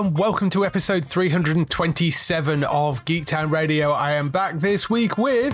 And welcome to episode 327 of Geektown Radio. I am back this week with.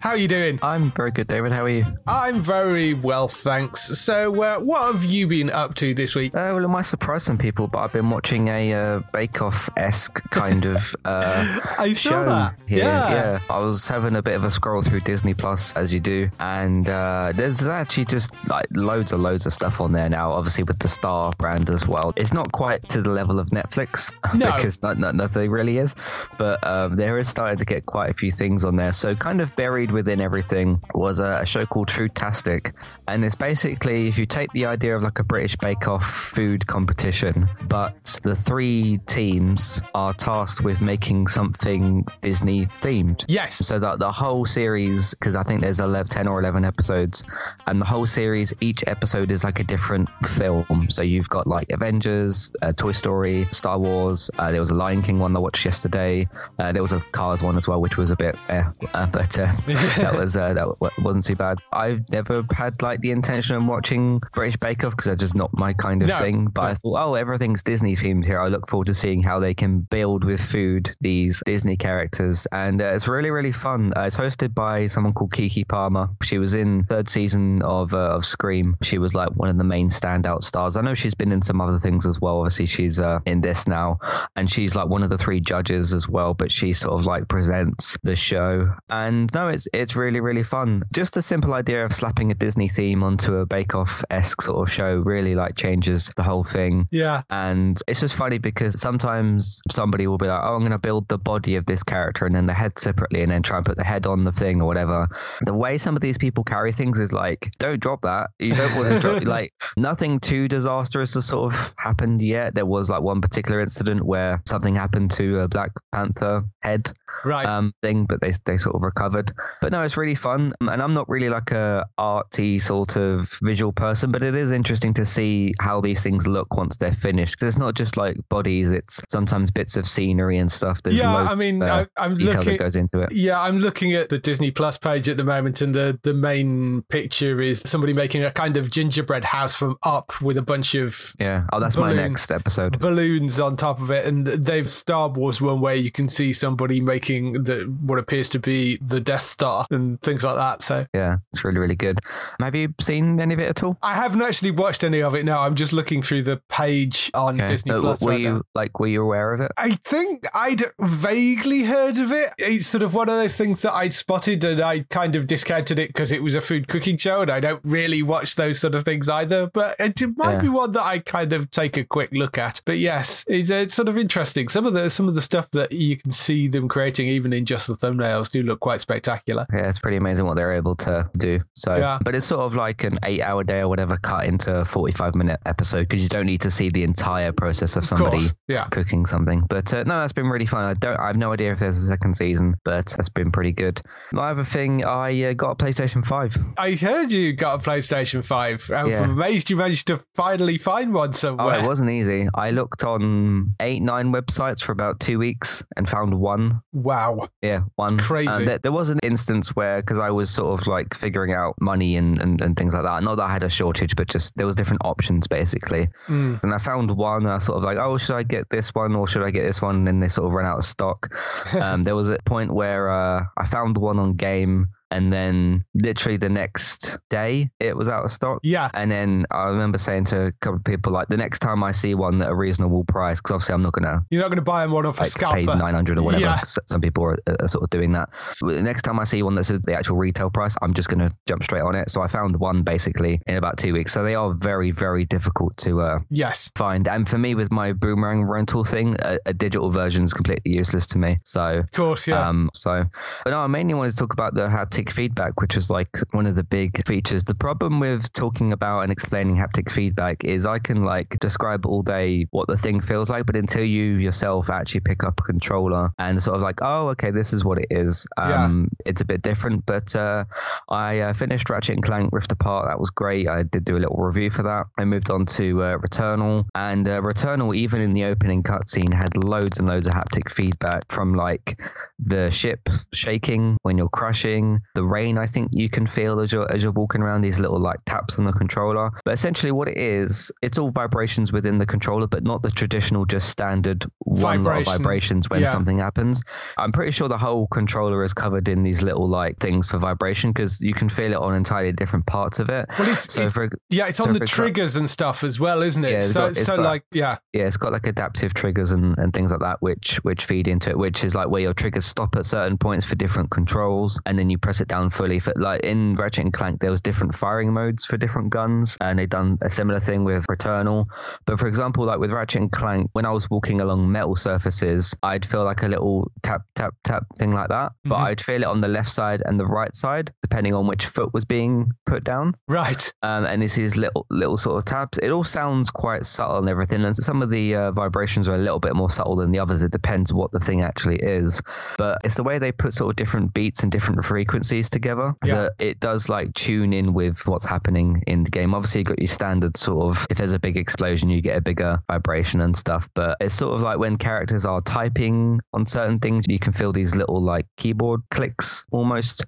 How are you doing? I'm very good, David. How are you? I'm very well, thanks. So, uh, what have you been up to this week? Uh, well, it might surprise some people, but I've been watching a uh, Bake Off esque kind of uh, I saw show that. here. Yeah. yeah, I was having a bit of a scroll through Disney Plus, as you do, and uh, there's actually just like loads and loads of stuff on there now. Obviously, with the Star brand as well. It's not quite to the level of Netflix No. because not, not, nothing really is, but um, there is starting to get quite a few things on there. So, kind of buried within everything was a, a show called Foodtastic, and it's basically if you take the idea of like a British Bake Off food competition, but the three teams are tasked with making something Disney themed. Yes. So that the whole series, because I think there's 11, 10 or 11 episodes, and the whole series, each episode is like a different film. So you've got like Avengers, uh, Toy Story, Star Wars. Uh, there was a Lion King one I watched yesterday. Uh, there was a Cars one as well, which was a bit, eh, uh, but uh, that was uh, that w- wasn't too bad. I've never had like the intention of watching British Bake Off because that's just not my kind of No, thing. But I thought, oh, everything's Disney themed here. I look forward to seeing how they can build with food these Disney characters, and uh, it's really really fun. Uh, it's hosted by someone called Keke Palmer. She was in third season of uh, of Scream. She was like one of the main standout stars. I know she's been in some other things as well. Obviously, she's uh, in this now, and she's like one of the three judges as well. But she sort of like presents the show, and no, it's it's really really fun. Just a simple idea of slapping a Disney theme onto a Bake Off esque sort of show really like changes the whole thing. Yeah. And it's just funny because sometimes somebody will be like, oh, I'm going to build the body of this character and then the head separately and then try and put the head on the thing or whatever. The way some of these people carry things is like, don't drop that. You don't want to drop, like, nothing too disastrous has sort of happened yet. There was like one particular incident where something happened to a Black Panther head Right. um, thing, but they they sort of recovered. But no, it's really fun, Um, and I'm not really like a arty sort of visual person, but it is interesting to see how these things look once they're finished. Because it's not just like bodies; it's sometimes bits of scenery and stuff. There's yeah, I mean, uh, I, I'm detail looking. that goes into it. Yeah, I'm looking at the Disney Plus page at the moment, and the, the main picture is somebody making a kind of gingerbread house from up with a bunch of Yeah. Oh, that's my next episode. balloons on top of it. And they've Star Wars one where you can see somebody making the what appears to be the Death Star and things like that. So Yeah, it's really really good. Have you seen any of it at all? I haven't actually watched any of it now. I'm just looking through the page on Okay. Disney Uh, Plus. were right you now. like were you aware of it? I think I'd vaguely heard of it. It's sort of one of those things that I'd spotted and I kind of discounted it because it was a food cooking show and I don't really watch those sort of things either. But it might Yeah. be one that I kind of take a quick look at. But yes, it's, it's sort of interesting. Some of the some of the stuff that you can see them creating, even in just the thumbnails, do look quite spectacular. Yeah, it's pretty amazing what they're able to do. So, Yeah. but it's sort of like an eight-hour day or whatever cut into a forty-five-minute episode because you don't need to see the entire process of Of somebody course, yeah. cooking something. But uh, no, that's been really fun. I don't, I have no idea if there's a second season, but that's been pretty good. My other thing, I uh, got a PlayStation Five. I heard you got a PlayStation 5. I'm Yeah. amazed you managed to finally find one somewhere. it wasn't easy. I looked on eight, nine websites for about two weeks and found one. Wow. Yeah, one. Crazy. There, there was an instance where, because I was sort of like figuring out money and, and, and things like that. Not that I had a shortage, but just there was different options basically. Mm. And I found one. And I sort of like, oh, should I get this one or should I get this one? And then they sort of ran out of stock. um, there was a point where uh, I found the one on game and then literally the next day it was out of stock. Yeah. And then I remember saying to a couple of people like, the next time I see one at a reasonable price, because obviously I'm not gonna You're not going to buy them one off a like pay scalper. 900 or whatever. Yeah. Some people are, are sort of doing that. The next time I see one that's at the actual retail price, I'm just gonna jump straight on it. So I found one basically in about two weeks. So they are very very difficult to uh, Yes. find. And for me, with my boomerang rental thing, a, a digital version is completely useless to me. So Of course, yeah. um, so, but no, I mainly wanted to talk about the haptic feedback, which was like one of the big features. The problem with talking about and explaining haptic feedback is I can like describe all day what the thing feels like, but until you yourself actually pick up a controller and sort of like, oh, okay, this is what it is, um, yeah. it's a bit different. But uh, I uh, finished Ratchet and Clank Rift Apart. That was great. I did do a little review for that. I moved on to uh, Returnal, and uh, Returnal, even in the opening cutscene, had loads and loads of haptic feedback from like the ship shaking when you're crashing, the rain. I think you can feel as you're as you're walking around these little like taps on the controller. But essentially, what it is, it's all vibrations within the controller, but not the traditional just standard one lot of vibrations when yeah. something happens. I'm pretty sure the whole controller is covered in these little like things for vibration because you can feel it on entirely different parts of it. Well, it's, so for, yeah, it's so on the triggers and stuff as well, isn't it? Yeah, so, got, so got, like yeah, yeah, it's got like adaptive triggers and, and things like that, which which feed into it, which is like where your triggers stop at certain points for different controls, and then you press it down fully. For like in Ratchet and Clank, there was different firing modes for different guns, and they've done a similar thing with Returnal. But for example, like with Ratchet and Clank, when I was walking along metal surfaces, I'd feel like a little tap tap tap thing like that, but mm-hmm. I'd feel it on the left side and the right side, depending on which foot was being put down. Right. Um, and this is little little sort of taps. It all sounds quite subtle and everything, and some of the uh, vibrations are a little bit more subtle than the others. It depends what the thing actually is, but it's the way they put sort of different beats and different frequencies together yeah. that it does like tune in with what's happening in the game. Obviously, you got your standard sort of if there's a big explosion, you get a bigger vibration and stuff. But it's sort of like when characters are typing on certain things, you can feel these little like keyboard clicks almost.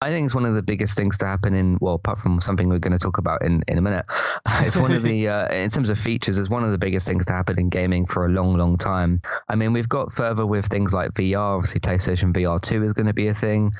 I think it's one of the biggest things to happen in well, apart from something we're going to talk about in in a minute. it's one of the uh, in terms of features, it's one of the biggest things to happen in gaming for a long, long time. I mean, we've got further with things like VR. Obviously, PlayStation VR two is going to be a thing.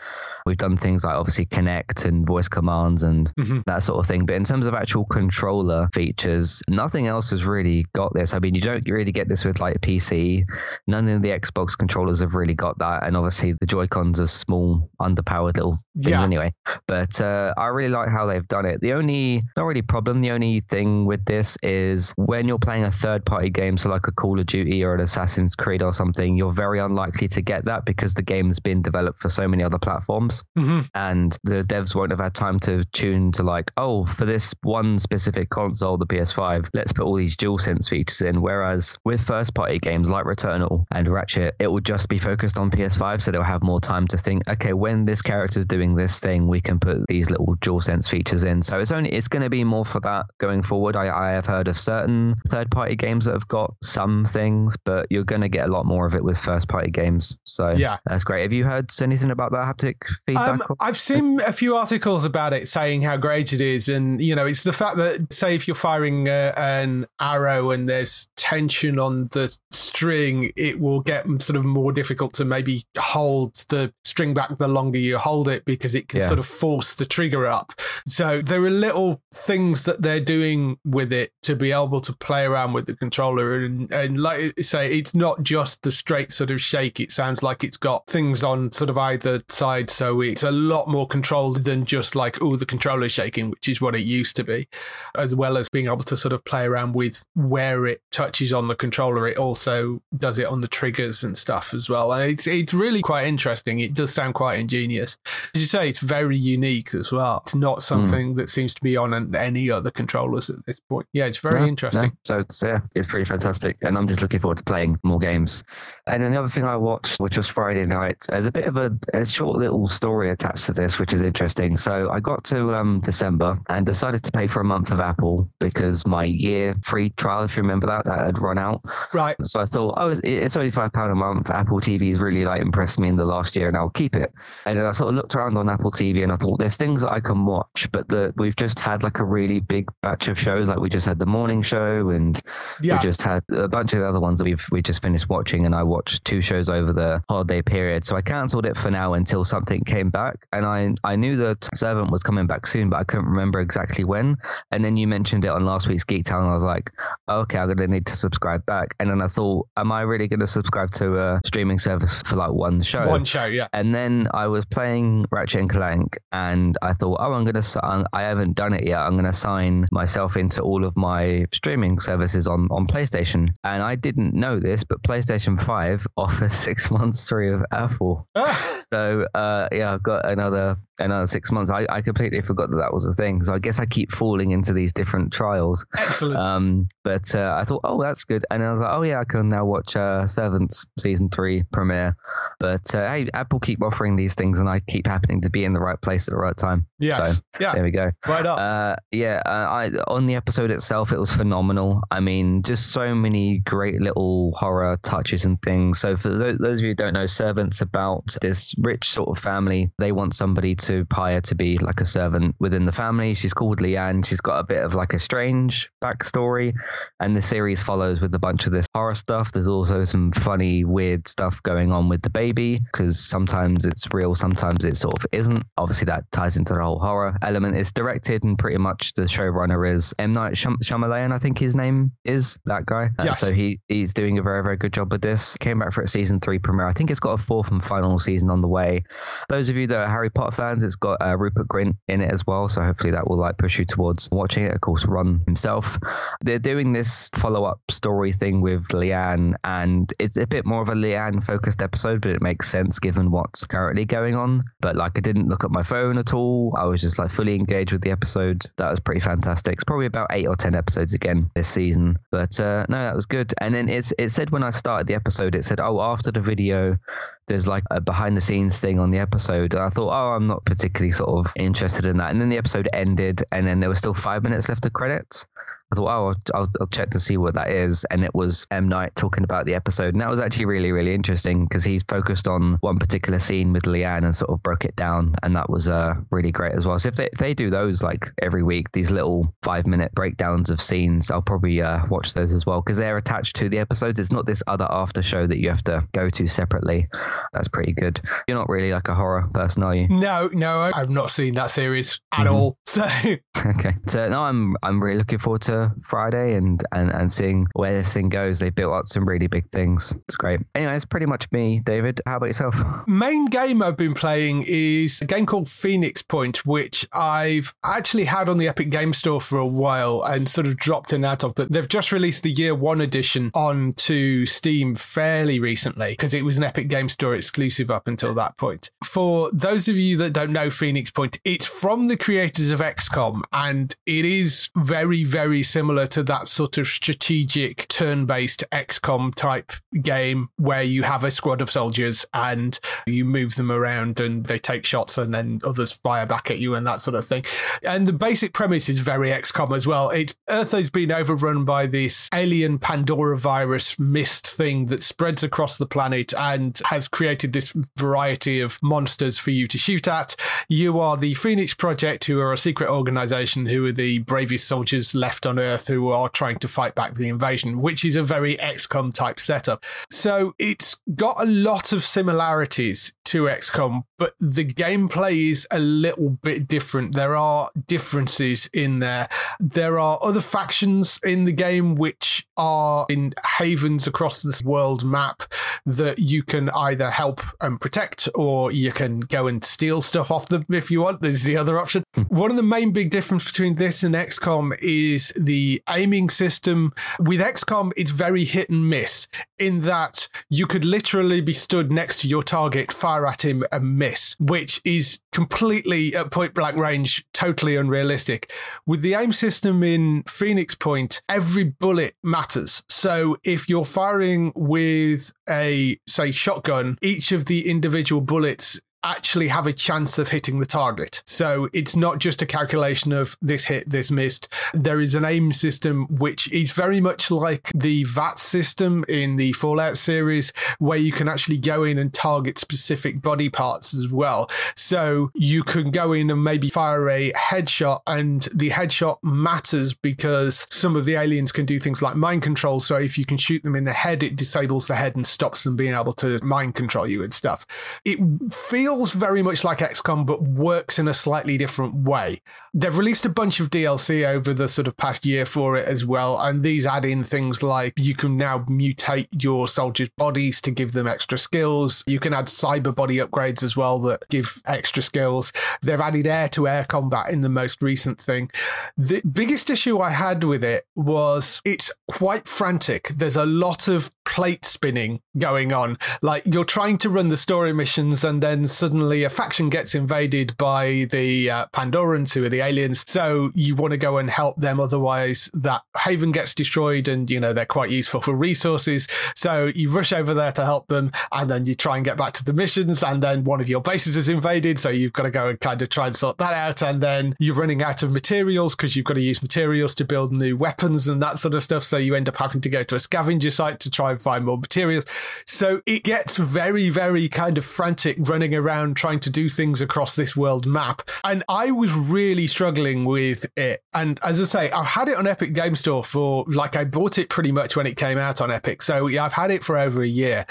We've done things like obviously Kinect and voice commands and mm-hmm. that sort of thing. But in terms of actual controller features, nothing else has really got this. I mean, you don't really get this with like PC. None of the Xbox controllers have really got that. And obviously, the Joy Cons are small, underpowered little yeah. anyway. But uh, I really like how they've done it. The only, not really problem, the only thing with this is when you're playing a third party game, so like a Call of Duty or an Assassin's Creed or something, you're very unlikely to get that because the game's been developed for so many other platforms. Mm-hmm. And the devs won't have had time to tune to like, oh, for this one specific console, the PS5, let's put all these DualSense features in. Whereas with first party games like Returnal and Ratchet, it will just be focused on PS5, so they'll have more time to think, okay, when this character's doing this thing, we can put these little DualSense features in. So it's only it's going to be more for that going forward. I, I have heard of certain third party games that have got some things, but you're going to get a lot more of it with first party games. So yeah, that's great. Have you heard anything about that haptic feedback? Um, I've seen a few articles about it saying how great it is, and you know, it's the fact that say if you're firing uh, an arrow and there's tension on the string, it will get sort of more difficult to maybe hold the string back the longer you hold it because it can yeah. sort of force the trigger up. So there are little things that they're doing with it to be able to play around with the controller, and, and like I say, it's not just the straight sort of shake. It sounds like it's got things on sort of either side, so it's a lot more controlled than just like, oh, the controller shaking, which is what it used to be, as well as being able to sort of play around with where it touches on the controller. It also does it on the triggers and stuff as well. And it's, it's really quite interesting. It does sound quite ingenious. You say, it's very unique as well. It's not hmm. something mm. that seems to be on any other controllers at this point. Yeah, it's very no, interesting. No. So it's, yeah, it's pretty fantastic. And I'm just looking forward to playing more games. And then the other thing I watched, which was Friday night, there's a bit of a, a short little story attached to this, which is interesting. So I got to um, December and decided to pay for a month of Apple because my year free trial, if you remember that, that had run out. Right. So I thought, oh, it's only five pound a month. Apple TV's really like impressed me in the last year, and I'll keep it. And then I sort of looked around on Apple TV and I thought, there's things that I can watch, but the we've just had like a really big batch of shows. Like we just had the morning show, and yeah. we just had a bunch of the other ones that we've we just finished watching. And I watched two shows over the holiday period, so I cancelled it for now until something came back and I I knew that Servant was coming back soon, but I couldn't remember exactly when. And then you mentioned it on last week's Geektown, and I was like, okay, I'm gonna need to subscribe back. And then I thought, am I really gonna subscribe to a streaming service for like one show? One show, yeah. And then I was playing Ratchet Ratchet and Clank, and I thought, oh, I'm gonna. I haven't done it yet. I'm gonna sign myself into all of my streaming services on on PlayStation, and I didn't know this, but PlayStation Five offers six months free of Apple. so uh, yeah, I've got another another six months. I, I completely forgot that that was a thing. So I guess I keep falling into these different trials. Excellent. Um, but uh, I thought, oh, that's good. And I was like, oh yeah, I can now watch uh, Servants season three premiere. But uh, hey, Apple keep offering these things, and I keep happening to be in the right place at the right time. Yes. So, yeah. There we go. Right up. Uh, yeah. Uh, I on the episode itself, it was phenomenal. I mean, just so many great little horror touches and things. So for those, those of you who don't know, Servants about this rich sort of family. They want somebody to hire to be like a servant within the family. She's called Leanne. She's got a bit of like a strange backstory, and the series follows with a bunch of this horror stuff. There's also some funny, weird stuff going on with the baby because sometimes it's real, sometimes it sort of isn't. Obviously, that ties into the whole horror element. It's directed, and pretty much the showrunner is M Night Shyamalan. I think his name is that guy. Uh, yes. So he he's doing a very very good job with this. Came back for a season three premiere. I think it's got a fourth and final season on the way. Those of you that are Harry Potter fans, it's got uh, Rupert Grint in it as well. So hopefully that will like push you towards watching it. Of course, Ron himself. They're doing this follow up story thing with Leanne, and it's a bit more of a Leanne focused episode, but it makes sense given what's currently going on. But like, I didn't look at my phone at all. I was just like fully engaged with the episode. That was pretty fantastic. It's probably about eight or ten episodes again this season, but uh, no, that was good. And then it's it said when I started the episode, it said, oh, after the video there's like a behind the scenes thing on the episode. And I thought, oh, I'm not particularly sort of interested in that. And then the episode ended, and then there were still five minutes left of credits. I thought, oh, I'll, I'll, check to see what that is. And it was M. Night talking about the episode. And that was actually really, really interesting because he's focused on one particular scene with Leanne and sort of broke it down. And that was uh, really great as well. So if they, if they do those like every week, these little five minute breakdowns of scenes, I'll probably uh, watch those as well because they're attached to the episodes. It's not this other after show that you have to go to separately. That's pretty good. You're not really like a horror person, are you? No, no, I've not seen that series at mm-hmm. all. So okay, so no, I'm I'm really looking forward to Friday and, and, and seeing where this thing goes. They've built up some really big things. It's great. Anyway, it's pretty much me, David. How about yourself? Main game I've been playing is a game called Phoenix Point, which I've actually had on the Epic Game Store for a while and sort of dropped in out of, but they've just released the year one edition onto Steam fairly recently because it was an Epic Game Store exclusive up until that point. For those of you that don't know Phoenix Point, it's from the creators of XCOM and it is very, very similar to that sort of strategic turn based XCOM type game where you have a squad of soldiers and you move them around and they take shots and then others fire back at you and that sort of thing. And the basic premise is very XCOM as well. It, Earth has been overrun by this alien Pandora virus mist thing that spreads across the planet and has created this variety of monsters for you to shoot at. You are the Phoenix Project, who are a secret organization who are the bravest soldiers left on Earth who are trying to fight back the invasion, which is a very XCOM type setup. So it's got a lot of similarities to XCOM, but the gameplay is a little bit different. There are differences in there. There are other factions in the game which are in havens across this world map that you can either help and protect or you can go and steal stuff off them if you want. There's the other option. Hmm. One of the main big difference between this and XCOM is the aiming system. With XCOM, it's very hit and miss in that you could literally be stood next to your target, fire at him and miss, which is completely at point blank range, totally unrealistic. With the aim system in Phoenix Point, every bullet matters. So if you're firing with a, say, shotgun, each of the individual bullets actually have a chance of hitting the target. So it's not just a calculation of this hit, this missed. There is an aim system which is very much like the VATS system in the Fallout series, where you can actually go in and target specific body parts as well. So you can go in and maybe fire a headshot, and the headshot matters because some of the aliens can do things like mind control. So if you can shoot them in the head, it disables the head and stops them being able to mind control you and stuff. It feels feels very much like XCOM, but works in a slightly different way. They've released a bunch of DLC over the sort of past year for it as well, and these add in things like you can now mutate your soldiers' bodies to give them extra skills. You can add cyber body upgrades as well that give extra skills. They've added air to air combat in the most recent thing. The biggest issue I had with it was it's quite frantic. There's a lot of plate spinning going on. Like you're trying to run the story missions, and then suddenly a faction gets invaded by the uh, Pandorans, who are the aliens. So you want to go and help them. Otherwise, that haven gets destroyed, and you know they're quite useful for resources. So you rush over there to help them, and then you try and get back to the missions, and then one of your bases is invaded. So you've got to go and kind of try and sort that out, and then you're running out of materials because you've got to use materials to build new weapons and that sort of stuff. So you end up having to go to a scavenger site to try and find more materials. So it gets very, very kind of frantic running around trying to do things across this world map. And I was really struggling with it. And as I say, I've had it on Epic Game Store for like I bought it pretty much when it came out on Epic. So yeah, I've had it for over a year.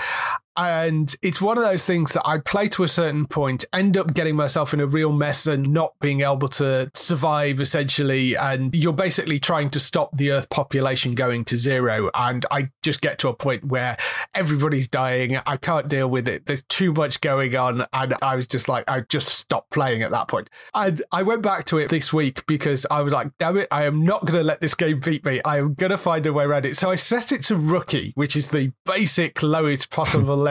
And it's one of those things that I play to a certain point, end up getting myself in a real mess and not being able to survive essentially. And you're basically trying to stop the Earth population going to zero. And I just get to a point where everybody's dying. I can't deal with it. There's too much going on. And I was just like, I just stopped playing at that point. And I went back to it this week because I was like, damn it, I am not going to let this game beat me. I am going to find a way around it. So I set it to rookie, which is the basic lowest possible level.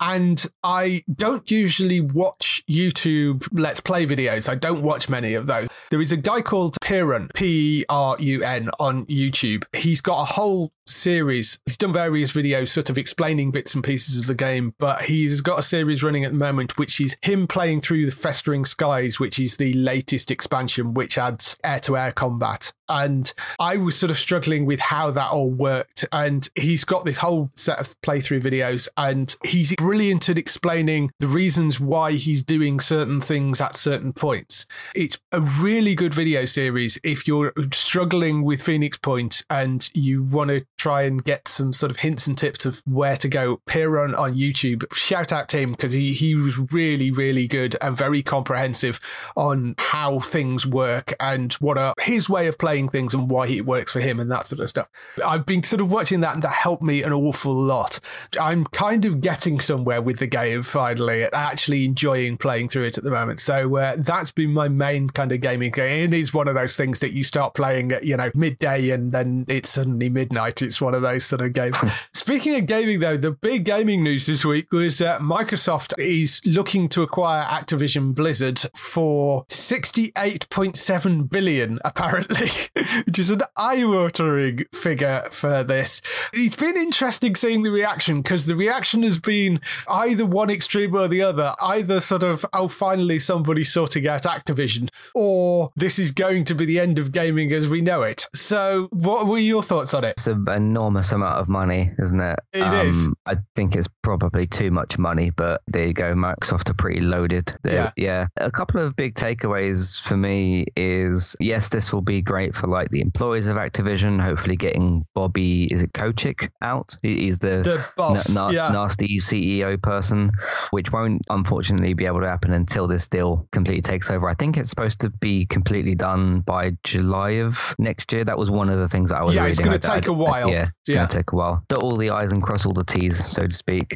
And I don't usually watch YouTube Let's Play videos. I don't watch many of those. There is a guy called Pirun, P R U N, on YouTube. He's got a whole series. He's done various videos sort of explaining bits and pieces of the game, but he's got a series running at the moment, which is him playing through the Festering Skies, which is the latest expansion, which adds air to air combat. And I was sort of struggling with how that all worked. And he's got this whole set of playthrough videos, and he's brilliant at explaining the reasons why he's doing certain things at certain points. It's a really good video series if you're struggling with Phoenix Point and you want to try and get some sort of hints and tips of where to go. Pirun on YouTube, shout out to him because he, he was really, really good and very comprehensive on how things work and what are his way of playing things and why it works for him and that sort of stuff. I've been sort of watching that and that helped me an awful lot. I'm kind of getting somewhere with the game finally and actually enjoying playing through it at the moment. So uh, that's been my main kind of gaming thing. It is one of those things that you start playing at, you know, midday and then it's suddenly midnight it's one of those sort of games. Speaking of gaming, though, the big gaming news this week was that Microsoft is looking to acquire Activision Blizzard for 68.7 billion, apparently, which is an eye-watering figure for this. It's been interesting seeing the reaction because the reaction has been either one extreme or the other, either sort of, oh, finally somebody sorting out Activision, or this is going to be the end of gaming as we know it. So, what were your thoughts on it? An enormous amount of money, isn't it? It um, is. I think it's probably too much money, but there you go. Microsoft are pretty loaded. They're, yeah. Yeah. A couple of big takeaways for me is yes, this will be great for like the employees of Activision, hopefully getting Bobby, is it Kotick out? He's the, the boss. Na- yeah. nasty CEO person, which won't unfortunately be able to happen until this deal completely takes over. I think it's supposed to be completely done by July of next year. That was one of the things that I was yeah, reading. it's going to take a while. Yeah, it's Yeah. going to take a while. Dot all the I's and cross all the T's, so to speak.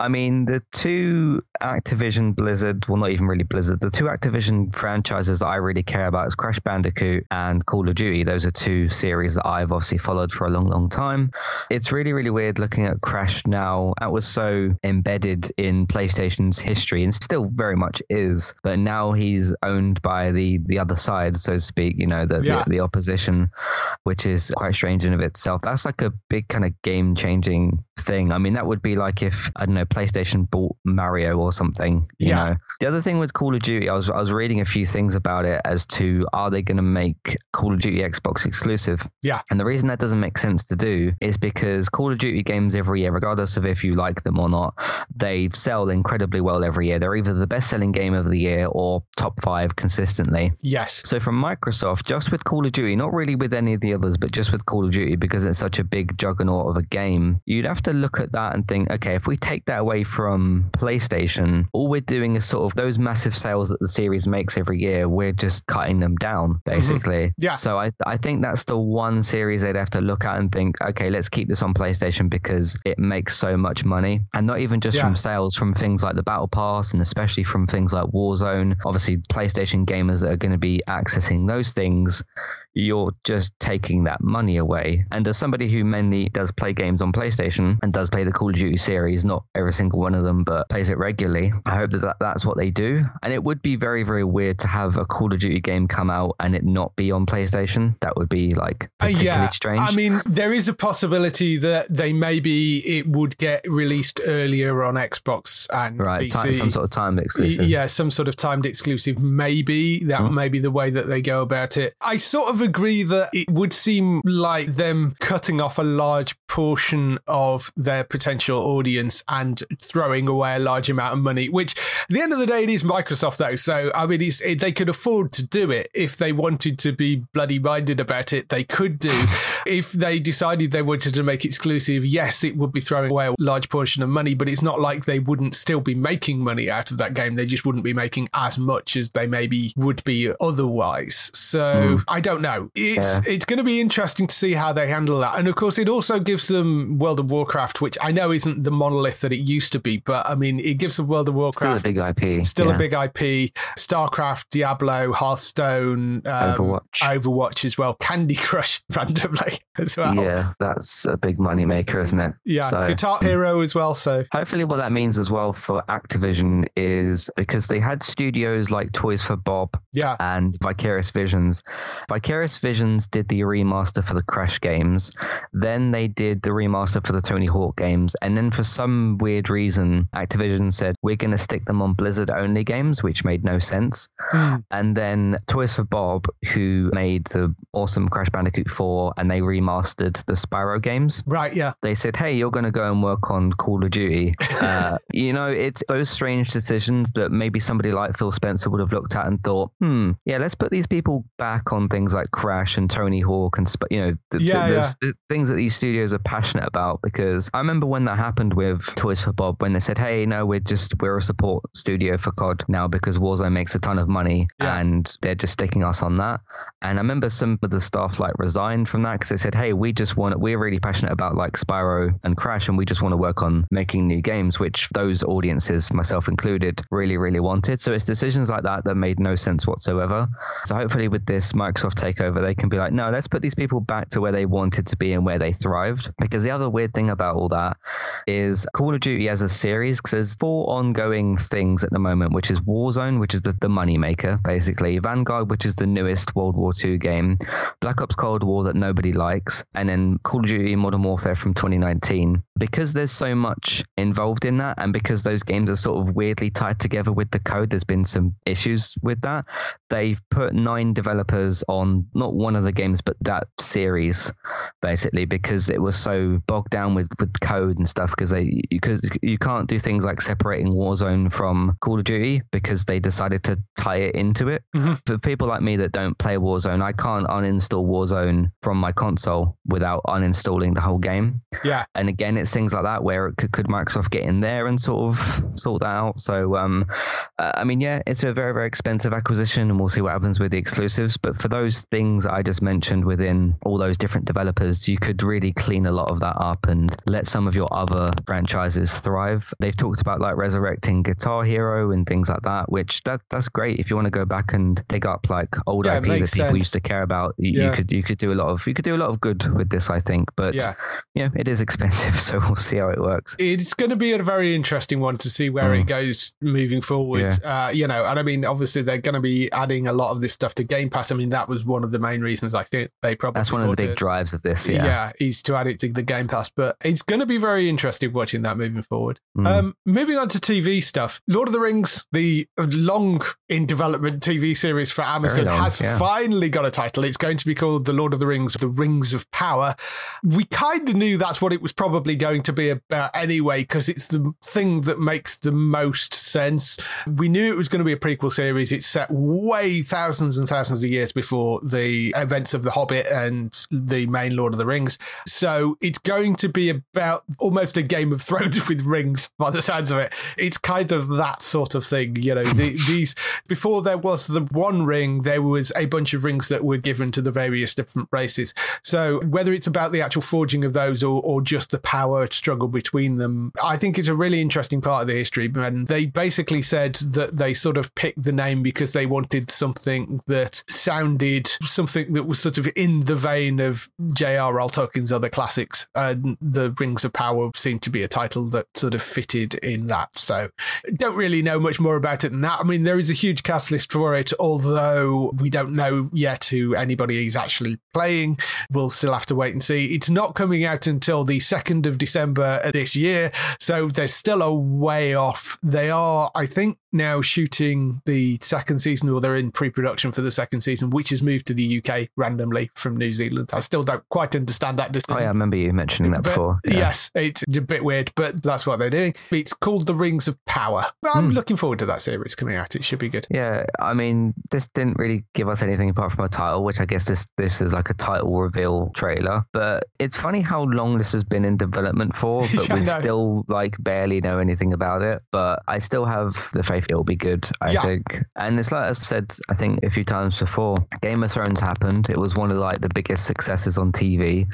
I mean, the two Activision Blizzard, well, not even really Blizzard, the two Activision franchises that I really care about is Crash Bandicoot and Call of Duty. Those are two series that I've obviously followed for a long, long time. It's really, really weird looking at Crash now. That was so embedded in PlayStation's history and still very much is. But now he's owned by the the other side, so to speak, you know, the, Yeah. the, the opposition, which is quite strange in of itself. That's like a big kind of game changing thing. I mean, that would be like if, I don't know, PlayStation bought Mario or something, you Yeah. know. The other thing with Call of Duty, I was I was reading a few things about it as to are they going to make Call of Duty Xbox exclusive? Yeah. And the reason that doesn't make sense to do is because Call of Duty games every year, regardless of if you like them or not, they sell incredibly well every year. They're either the best selling game of the year or top five consistently. Yes. So from Microsoft, just with Call of Duty, not really with any of the others, but just with Call of Duty, because it's such a a big juggernaut of a game, you'd have to look at that and think, okay, if we take that away from PlayStation, all we're doing is sort of those massive sales that the series makes every year, we're just cutting them down, Mm-hmm. basically. Yeah. So I, I think that's the one series they'd have to look at and think, okay, let's keep this on PlayStation because it makes so much money. And not even just Yeah. from sales, from things like the Battle Pass and especially from things like Warzone. Obviously, PlayStation gamers that are going to be accessing those things, you're just taking that money away. And as somebody who mainly does play games on PlayStation and does play the Call of Duty series, not every single one of them, but plays it regularly, I hope that, that that's what they do. And it would be very, very weird to have a Call of Duty game come out and it not be on PlayStation. That would be like Uh, particularly strange. I mean, there is a possibility that they maybe it would get released earlier on Xbox and right, PC. some sort of time exclusive. Yeah, some sort of timed exclusive. Maybe that Hmm. may be the way that they go about it. I sort of agree that it would seem like them cutting off a large portion of their potential audience and throwing away a large amount of money. Which, at the end of the day, it is Microsoft, though. So I mean, it's, it, they could afford to do it if they wanted to be bloody minded about it. They could do. if they decided they wanted to make exclusive, yes, it would be throwing away a large portion of money. But it's not like they wouldn't still be making money out of that game. They just wouldn't be making as much as they maybe would be otherwise. So hmm. I don't know. It's Yeah. it's going to be interesting to see how they handle that. And of course, it also gives them World of Warcraft, which I know isn't the monolith that it used to be, but I mean, it gives them World of Warcraft, Still a big IP. Still yeah. a big IP. StarCraft, Diablo, Hearthstone, um, Overwatch. Overwatch as well. Candy Crush randomly as well. Yeah, that's a big money maker, isn't it? Yeah, So- Guitar Hero as well. So Hopefully, what that means as well for Activision is because they had studios like Toys for Bob yeah, and Vicarious Visions. Vicarious Visions did the remaster for the Crash games, then they did the remaster for the Tony Hawk games, and then for some weird reason, Activision said we're going to stick them on Blizzard only games, which made no sense. Hmm. And then Toys for Bob, who made the awesome Crash Bandicoot 4 and they remastered the Spyro games right. Yeah, they said, "Hey, you're going to go and work on Call of Duty." Uh, you know, it's those strange decisions that maybe somebody like Phil Spencer would have looked at and thought, "Hmm, yeah, let's put these people back on things like Crash and Tony Hawk and you know, the, Yeah, the, yeah. the things that these studios are passionate about." Because I remember when that happened with Toys for Bob, when they said, "Hey, no, we're just we're a support studio for COD now because Warzone makes a ton of money Yeah. and they're just sticking us on that." And I remember some of the staff like resigned from that because they said, "Hey, we just want we're really passionate about like Spyro and Crash, and we just want to work on making new games," which those audiences, myself included, really really wanted. So it's decisions like that that made no sense whatsoever. So hopefully with this Microsoft takeover, they can be like, "No, let's put these people back to where they wanted to be and where they thrived." Because the other weird thing about all that is Call of Duty as a series, because there's four ongoing things at the moment, which is Warzone, which is the, the money maker, basically, Vanguard, which is the newest World War II game, Black Ops Cold War that nobody likes, and then Call of Duty Modern Warfare from 2019. Because there's so much involved in that, and because those games are sort of weirdly tied together with the code, there's been some issues with that. They've put nine developers on not one of the games, but that series, basically, because it was so bogged down with, with code and stuff. Because they because you can't do things like separating Warzone from Call of Duty because they decided to tie it into it. Mhm. For people like me that don't play Warzone, I can't uninstall Warzone from my console without uninstalling the whole game. yeah. And again, it's things like that where could, could Microsoft get in there and sort of sort that out. So, um, uh, I mean, yeah, it's a very, very expensive acquisition, and we'll see what happens with the exclusives. But for those things I just mentioned within all those different developers, you could really clean a lot of that up and let some of your other franchises thrive. They've talked about like resurrecting Guitar Hero and things like that, which that that's great if you want to go back and dig up like old Yeah, IP that people sense. used to care about. You, Yeah. you could you could do a lot of you could do a lot of good with this, I think. But Yeah. yeah, it is expensive, so we'll see how it works. It's going to be a very interesting one to see where it goes moving forward. Uh, you know, and I mean, obviously they're going to be adding a lot of this stuff to Game Pass. I mean, that was one of the main reasons I think they probably That's one of the big it. drives of this. Yeah. is to add it to the Game Pass. But it's going to be very interesting watching that moving forward. Mm. Um, moving on to TV stuff, Lord of the Rings, the long in development TV series for Amazon, long, has yeah. finally got a title. It's going to be called The Lord of the Rings: The Rings of Power. We kind of knew that's what it was probably going to be about anyway, because it's the thing that makes the most sense. We knew it was going to be a prequel series. It's set way thousands and thousands of years before the events of The Hobbit and the main Lord of the Rings. So it's going to be about almost a Game of Thrones with rings by the sounds of it. It's kind of that sort of thing. You know, the, these, before there was the one ring, there was a bunch of rings that were given to the various different races. So whether it's about the actual forging of those or, or just the power struggle between them, I think it's a really interesting part of the history. And they basically said that they sort of picked the name because they wanted something that sounded something that was sort of in the vein of J.R.R. Tolkien's other classics. And the Rings of Power seemed to be a title that sort of fitted in that. So don't really know much more about it than that. I mean, there is a huge cast list for it, although we don't know yet who anybody is actually playing. We'll still have to wait and see. It's not coming out until the 2nd of December this year, so there's still a way off. They are, I think, now shooting the second season, or they're in pre production for the second season, which has moved to the UK randomly from New Zealand. I still don't quite understand that decision. Oh, yeah, I remember you mentioning that But before. Yeah. Yes, it's a bit weird, but that's what they're doing. It's called The Rings of Power. I'm Hmm. looking forward to that series coming out. It should be good. Yeah, I mean, this didn't really give us anything apart from a title, which I guess this this is like a title reveal trailer. But it's funny how long this has been in development for, but I we know. still like barely know anything about it. But I still have the faith it'll be good. I Yeah. think, and it's like I've said, I think a few times before. Game of Thrones happened. It was one of like the biggest successes on TV,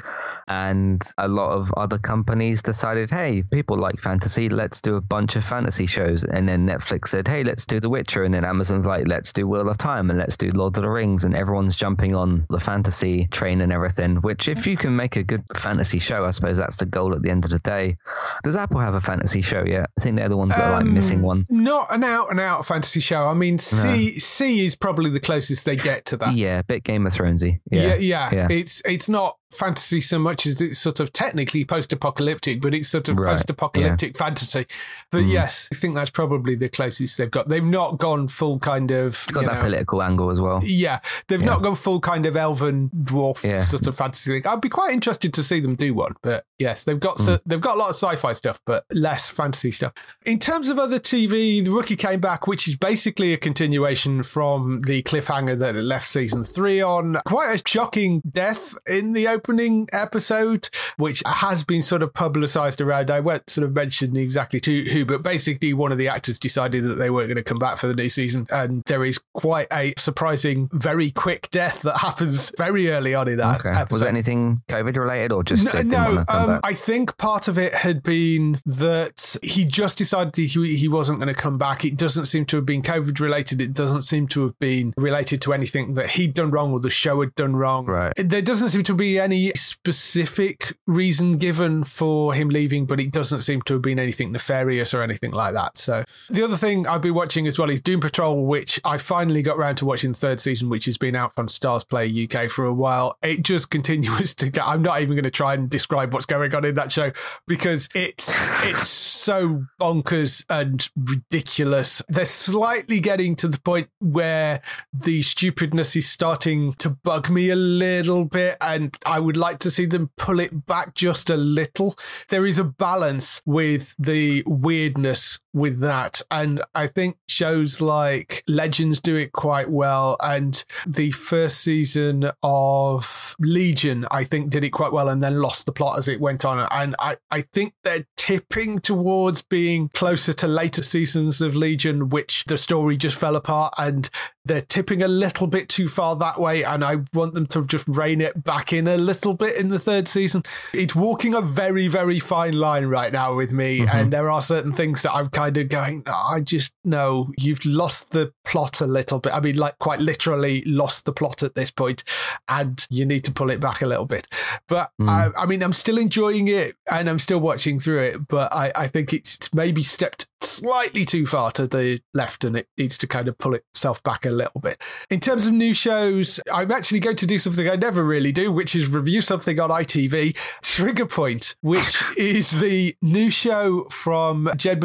and a lot of other companies decided, hey, people like fantasy, let's do a bunch of fantasy shows. And then Netflix said, hey, let's do The Witcher. And then Amazon's like, let's do Wheel of Time and let's do Lord of the Rings. And everyone's jumping on the fantasy train and everything, which if mm. you can make a good fantasy show, I suppose that's the goal at the end of the day. Does Apple have a fantasy show yet? I think they're the ones that are like Um, missing one. Not an out and out fantasy show. I mean, See See is probably the closest they get to that. Yeah, a bit Game of Thronesy. Yeah, Yeah. yeah, yeah. It's it's not fantasy so much as it's sort of technically post-apocalyptic, but it's sort of Right, post-apocalyptic fantasy. But Mm. yes, I think that's probably the closest they've got. They've not gone full kind of. Got that know, political angle as well. Yeah, they've Yeah. not gone full kind of elven dwarf Yeah. sort of fantasy thing. I'd be quite interested to see them do one, but yes, they've got Hmm. so, they've got a lot of sci-fi stuff, but less fantasy stuff. In terms of other TV, The Rookie came back, which is basically a continuation from the cliffhanger that it left season three on. Quite a shocking death in the opening episode, which has been sort of publicized around. I won't sort of mention exactly to who, but basically one of the actors decided that they weren't going to come back for the new season, and there is quite a surprising, very quick death that happens very early on in that Okay. episode. Was it anything COVID related or just No, no want to come um. I think part of it had been that he just decided he, he wasn't going to come back. It doesn't seem to have been COVID related. It doesn't seem to have been related to anything that he'd done wrong or the show had done wrong. Right. There doesn't seem to be any specific reason given for him leaving, but it doesn't seem to have been anything nefarious or anything like that. So the other thing I've been watching as well is Doom Patrol, which I finally got around to watching the third season, which has been out on Starzplay UK for a while. It just continues to get. I'm not even going to try and describe what's going on in that show because it's it's so bonkers and ridiculous. They're slightly getting to the point where the stupidness is starting to bug me a little bit, and I would like to see them pull it back just a little. There is a balance with the weirdness with that, and I think shows like Legends do it quite well, and the first season of Legion, I think, did it quite well, and then lost the plot as it went on, and I I think they're tipping towards being closer to later seasons of Legion, which the story just fell apart, and they're tipping a little bit too far that way, and I want them to just rein it back in a little bit in the third season. It's walking a very, very fine line right now with me, mm-hmm. and there are certain things that I'm kind of going, "Oh, I just know you've lost the plot a little bit. I mean, like quite literally lost the plot at this point, and you need to pull it back a little bit. But hmm. I, I mean, I'm still enjoying it, and I'm still watching through it, but I, I think it's maybe stepped slightly too far to the left, and it needs to kind of pull itself back a little bit. In terms of new shows, I'm actually going to do something I never really do, which is review something on ITV. Trigger Point, which is the new show from Jed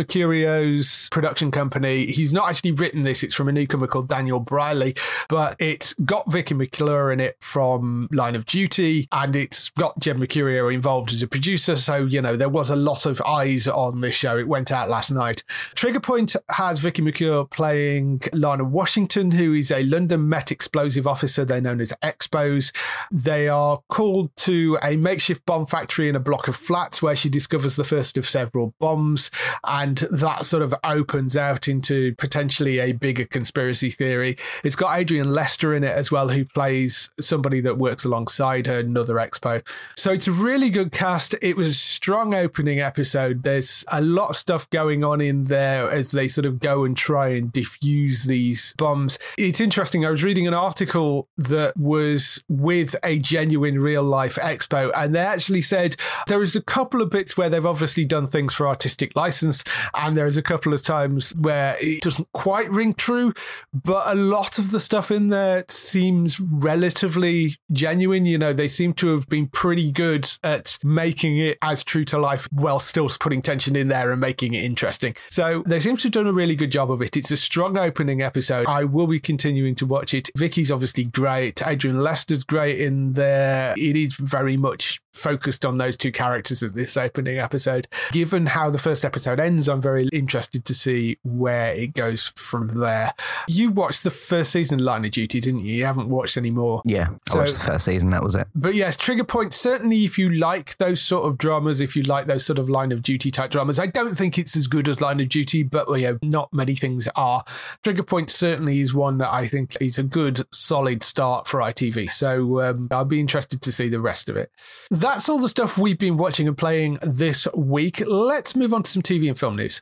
Production company. He's not actually written this, it's from a newcomer called Daniel Brierley, but it's got Vicky McClure in it from Line of Duty, and it's got Jed Mercurio involved as a producer. So, you know, there was a lot of eyes on this show. It went out last night. Trigger Point has Vicky McClure playing Lana Washington, who is a London Met explosive officer. They're known as Expos. They are called to a makeshift bomb factory in a block of flats where she discovers the first of several bombs. And that sort of opens out into potentially a bigger conspiracy theory. It's got Adrian Lester in it as well, who plays somebody that works alongside her, another expo. So it's a really good cast. It was a strong opening episode. There's a lot of stuff going on in there as they sort of go and try and defuse these bombs. It's interesting. I was reading an article that was with a genuine real life expo, and they actually said there is a couple of bits where they've obviously done things for artistic license, and there's a couple of times where it doesn't quite ring true, but a lot of the stuff in there seems relatively genuine. You know, they seem to have been pretty good at making it as true to life while still putting tension in there and making it interesting. So they seem to have done a really good job of it. It's a strong opening episode. I will be continuing to watch it. Vicky's obviously great. Adrian Lester's great in there. It is very much focused on those two characters of this opening episode. Given how the first episode ends, I'm very interested to see where it goes from there. You watched the first season of Line of Duty, didn't you? You haven't watched any more. Yeah, I So- watched the first season. That was it. But yes, Trigger Point, certainly if you like those sort of dramas, if you like those sort of line of duty type dramas, I don't think it's as good as Line of Duty, but you know, not many things are. Trigger Point certainly is one that I think is a good, solid start for ITV. So um, I'll be interested to see the rest of it. That's all the stuff we've been watching and playing this week. Let's move on to some TV and film news.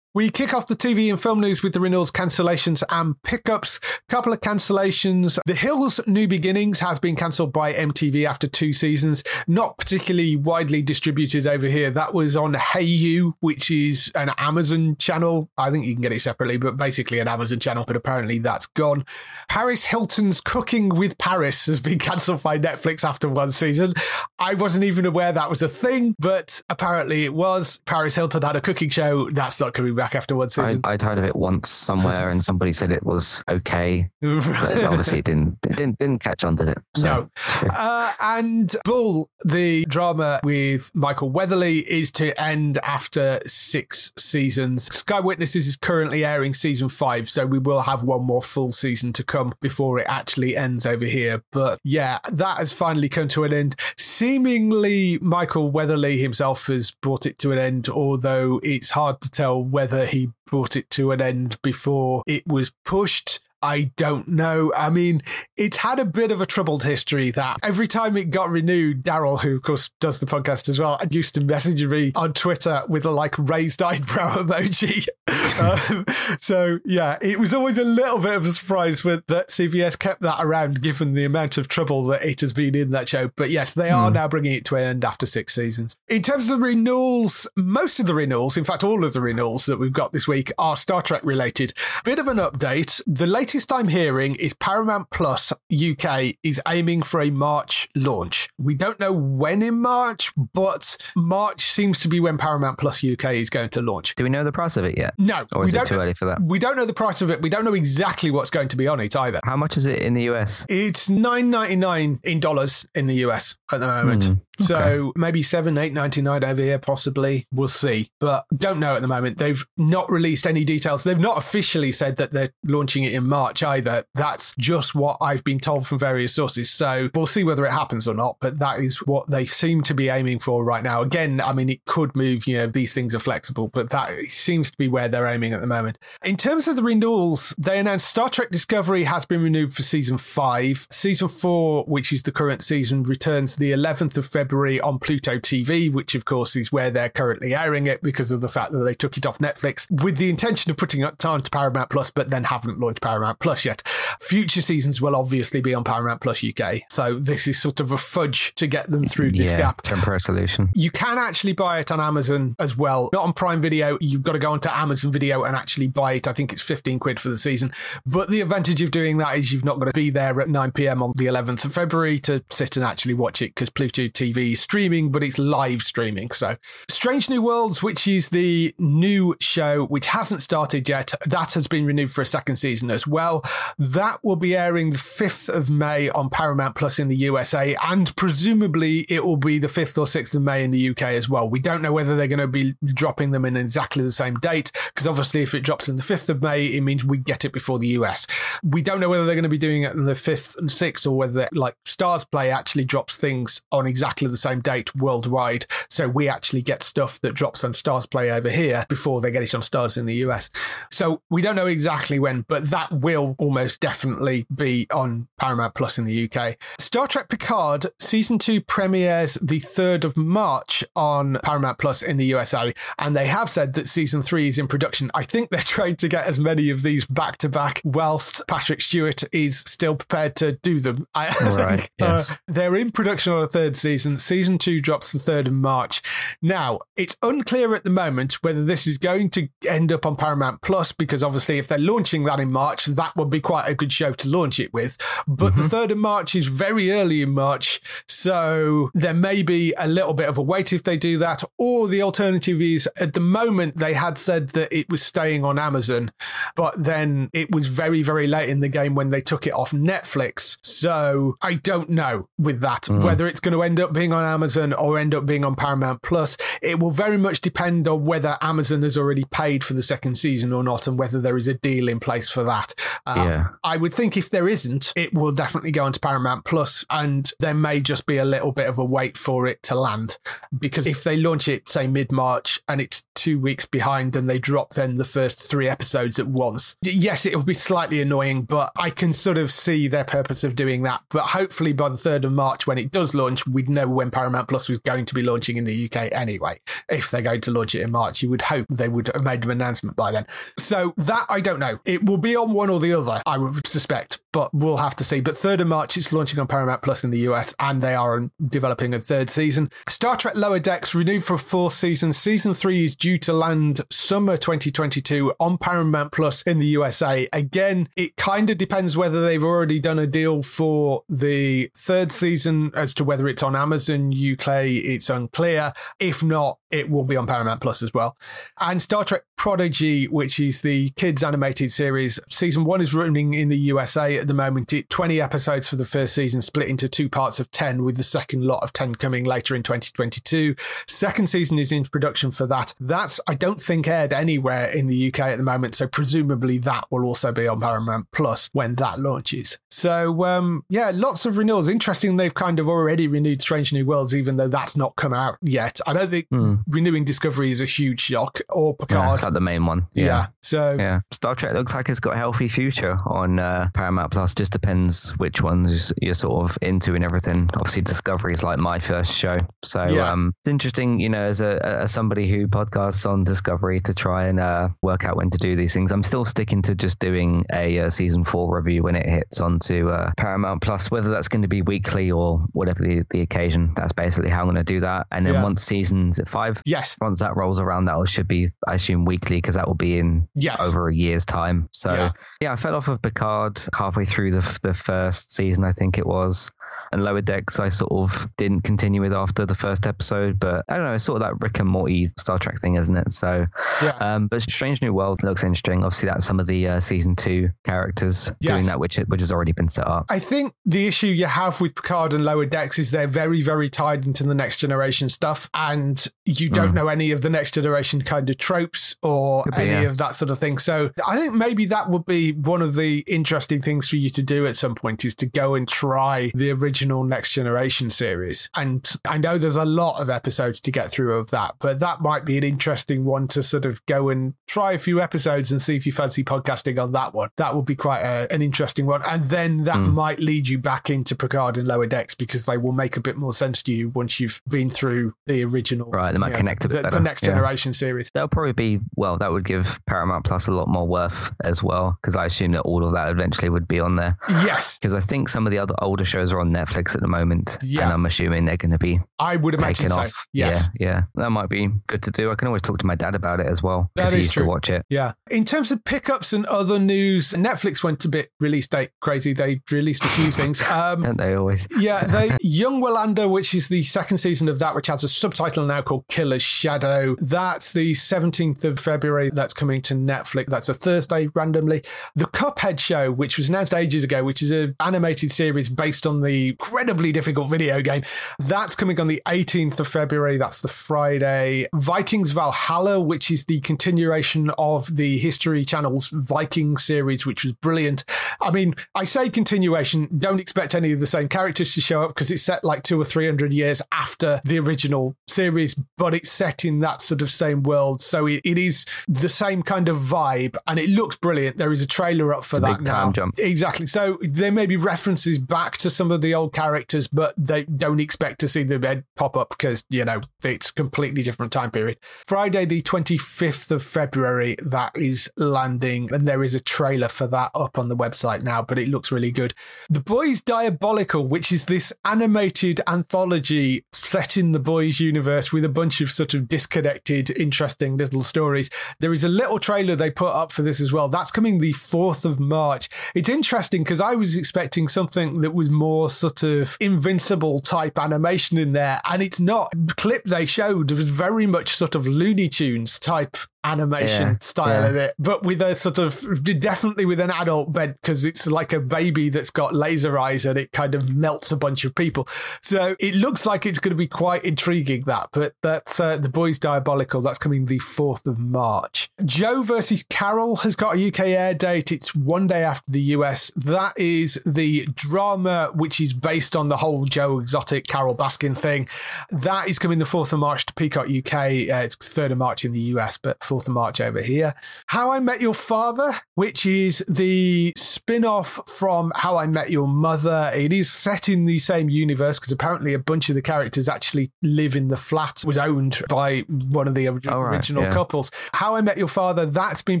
We kick off the TV and film news with the renewals, cancellations, and pickups. Couple of cancellations. The Hills New Beginnings has been cancelled by MTV after two seasons. Not particularly widely distributed over here. That was on Hayu, which is an Amazon channel. I think you can get it separately, but basically an Amazon channel. But apparently that's gone. Paris Hilton's Cooking with Paris has been cancelled by Netflix after one season. I wasn't even aware that was a thing, but apparently it was. Paris Hilton had a cooking show. That's not coming back after one I, season. I'd heard of it once somewhere, and somebody said it was okay, but obviously it didn't. It didn't didn't catch on, did it? No. Uh, and Bull, the drama with Michael Weatherly, is to end after six seasons. Sky Witnesses is currently airing season five, so we will have one more full season to come before it actually ends over here. But yeah, that has finally come to an end. Seemingly, Michael Weatherly himself has brought it to an end, although it's hard to tell whether he brought it to an end before it was pushed. I don't know. I mean, it's had a bit of a troubled history that every time it got renewed, Daryl, who of course does the podcast as well, used to message me on Twitter with a like raised eyebrow emoji. um, so yeah, it was always a little bit of a surprise with, that CBS kept that around given the amount of trouble that it has been in that show. But yes, they are now bringing it to an end after six seasons. In terms of the renewals, most of the renewals, in fact, all of the renewals that we've got this week are Star Trek related. Bit of an update. The latest I'm hearing is Paramount Plus UK is aiming for a March launch. We don't know when in March, but March seems to be when Paramount Plus UK is going to launch. Do we know the price of it yet? No, Or is it too know- early for that? We don't know the price of it. We don't know exactly what's going to be on it either. How much is it in the US? It's nine ninety nine in dollars in the US at the moment. Hmm. Hmm, So maybe seven, eight ninety nine over here, possibly. We'll see, but don't know at the moment. They've not released any details. They've not officially said that they're launching it in March either. That's just what I've been told from various sources. So we'll see whether it happens or not. But that is what they seem to be aiming for right now. Again, I mean, it could move. You know, these things are flexible, but that seems to be where they're aiming at the moment. In terms of the renewals, they announced Star Trek Discovery has been renewed for season five. Season four, which is the current season, returns the 11th of February. February on Pluto TV, which of course is where they're currently airing it because of the fact that they took it off Netflix with the intention of putting it on to Paramount Plus, but then haven't launched Paramount Plus yet. Future seasons will obviously be on Paramount Plus UK. So this is sort of a fudge to get them through this yeah, gap. temporary solution. You can actually buy it on Amazon as well. Not on Prime Video. You've got to go onto Amazon Video and actually buy it. I think it's 15 quid for the season. But the advantage of doing that is you've not got to be there at 9 p.m. on the 11th of February to sit and actually watch it because Pluto TV is streaming, but it's live streaming. So Strange New Worlds, which is the new show which hasn't started yet, that has been renewed for a second season as well. That will be airing the 5th of May on Paramount Plus in the USA, and presumably it will be the 5th or 6th of May in the UK as well. We don't know whether they're going to be dropping them in exactly the same date, because obviously if it drops in the 5th of May, it means we get it before the US. We don't know whether they're going to be doing it on the 5th and 6th, or whether like Starzplay actually drops things on exactly the same date worldwide. So we actually get stuff that drops on Starzplay over here before they get it on Starz in the US. So we don't know exactly when, but that will almost definitely be on Paramount Plus in the UK. Star Trek Picard season two premieres the 3rd of March on Paramount Plus in the USA, and they have said that season three is in production. I think they're trying to get as many of these back to back whilst Patrick Stewart is still prepared to do them. I, Right, uh, yes. they're in production on a third season. Season two drops the 3rd of March. Now, it's unclear at the moment whether this is going to end up on Paramount Plus because obviously, if they're launching that in March, that would be quite a good show to launch it with. But the mm-hmm. 3rd of March is very early in March. So there may be a little bit of a wait if they do that. Or the alternative is at the moment, they had said that it was staying on Amazon, but then it was very, very late in the game when they took it off Netflix. So I don't know with that mm. whether it's going to end up being on Amazon or end up being on Paramount Plus. It will very much depend on whether Amazon has already paid for the second season or not and whether there is a deal in place for that. Uh, Yeah. I would think if there isn't, it will definitely go onto Paramount Plus, and there may just be a little bit of a wait for it to land. Because if they launch it, say mid March, and it's two weeks behind, and they drop then the first three episodes at once, yes, it will be slightly annoying, but I can sort of see their purpose of doing that. But hopefully by the 3rd of March, when it does launch, we'd know when Paramount Plus was going to be launching in the UK anyway. If they're going to launch it in March, you would hope they would have made an announcement by then. So that I don't know. It will be on one or the other, I would suspect, but we'll have to see. But 3rd of March, it's launching on Paramount Plus in the US, and they are developing a third season. Star Trek Lower Decks renewed for a fourth season. Season three is due to land summer 2022 on Paramount Plus in the USA. Again, it kind of depends whether they've already done a deal for the third season as to whether it's on Amazon UK. It's unclear. If not, it will be on Paramount Plus as well. And Star Trek Prodigy, which is the kids animated series, season one is running in the USA at the moment. It 20 episodes for the first season, split into two parts of 10, with the second lot of 10 coming later in 2022. Second season is in production for that. That's, I don't think, aired anywhere in the UK at the moment. So presumably that will also be on Paramount Plus when that launches. So, um, yeah, lots of renewals. Interesting, they've kind of already renewed Strange New Worlds, even though that's not come out yet. I don't think renewing Discovery is a huge shock or Yeah, Picard. it's like the main one. yeah. Yeah. So, Yeah, Star Trek looks like it's got a healthy future on uh, Paramount Plus. Just depends which ones you're sort of into and everything. Obviously, Discovery is like my first show, so Yeah. um, it's interesting. You know, as a as somebody who podcasts on Discovery to try and uh, work out when to do these things, I'm still sticking to just doing a uh, season four review when it hits onto uh, Paramount Plus. Whether that's going to be weekly or whatever the, the occasion, that's basically how I'm going to do that. And then Yeah. once season's at five, yes, once that rolls around, that should be, I assume, weekly because that will be in yes. over a year's time. So Yeah. yeah. I fell off of Picard halfway through the the first season, I think it was. And Lower Decks, I sort of didn't continue with after the first episode, but I don't know, it's sort of that Rick and Morty Star Trek thing, isn't it? So, Yeah. um, but Strange New World looks interesting. Obviously, that's some of the uh, season two characters doing that, which which has already been set up. I think the issue you have with Picard and Lower Decks is they're very, very tied into the next generation stuff, and you don't Mm. know any of the next generation kind of tropes or be, any yeah. of that sort of thing. So I think maybe that would be one of the interesting things for you to do at some point is to go and try the original original Next Generation series. And I know there's a lot of episodes to get through of that, but that might be an interesting one to sort of go and try a few episodes and see if you fancy podcasting on that one. That would be quite a, an interesting one. And then that Mm. might lead you back into Picard and Lower Decks because they will make a bit more sense to you once you've been through the original. Right, they might know, connect a bit the, the better, Next yeah. Generation series. That'll probably be well. That would give Paramount Plus a lot more worth as well, because I assume that all of that eventually would be on there. Yes, Because I think some of the other older shows are on Netflix at the moment, Yeah. and I'm assuming they're going to be I would imagine taken so. off. Yes. Yeah, yeah, that might be good to do. I can always talk to my dad about it as well That because he used true. to watch it. Yeah. In terms of pickups and other news, Netflix went a bit release date crazy. They released a few things. Um, Don't they always? yeah, they Young Wallander, which is the second season of that, which has a subtitle now called Killer's Shadow. That's the 17th of February. That's coming to Netflix. That's a Thursday randomly. The Cuphead Show, which was announced ages ago, which is an animated series based on the incredibly difficult video game. That's coming on the 18th of February. That's the Friday. Vikings Valhalla, which is the continuation of the History Channel's Viking series, which was brilliant. I mean, I say continuation, don't expect any of the same characters to show up because it's set like two or three hundred years after the original series, but it's set in that sort of same world. So it, it is the same kind of vibe and it looks brilliant. There is a trailer up for It's that big now. time jump. Exactly. So there may be references back to some of the old characters, but they don't expect to see the head pop up because, you know, it's completely different time period. Friday, the 25th of February, that is landing, and there is a trailer for that up on the website now, but it looks really good. The Boys Diabolical, which is this animated anthology set in the Boys universe with a bunch of sort of disconnected, interesting little stories. There is a little trailer they put up for this as well. That's coming the 4th of March. It's interesting because I was expecting something that was more sort of invincible type animation in there, and it's not. The clip they showed was very much sort of Looney Tunes type animation Yeah, style yeah. in it, but with a sort of definitely with an adult bed because it's like a baby that's got laser eyes and it kind of melts a bunch of people. So it looks like it's going to be quite intriguing that. But that's uh, the boys diabolical. That's coming the fourth of March. Joe versus Carol has got a UK air date. It's one day after the US. That is the drama which is based on the whole Joe Exotic Carole Baskin thing. That is coming the fourth of March to Peacock UK. Uh, it's third of March in the US, but 4th of March over here. How I Met Your Father, which is the spin off from How I Met Your Mother. It is set in the same universe because apparently a bunch of the characters actually live in the flat, was owned by one of the ori- Oh, right, original yeah. couples. How I Met Your Father, that's been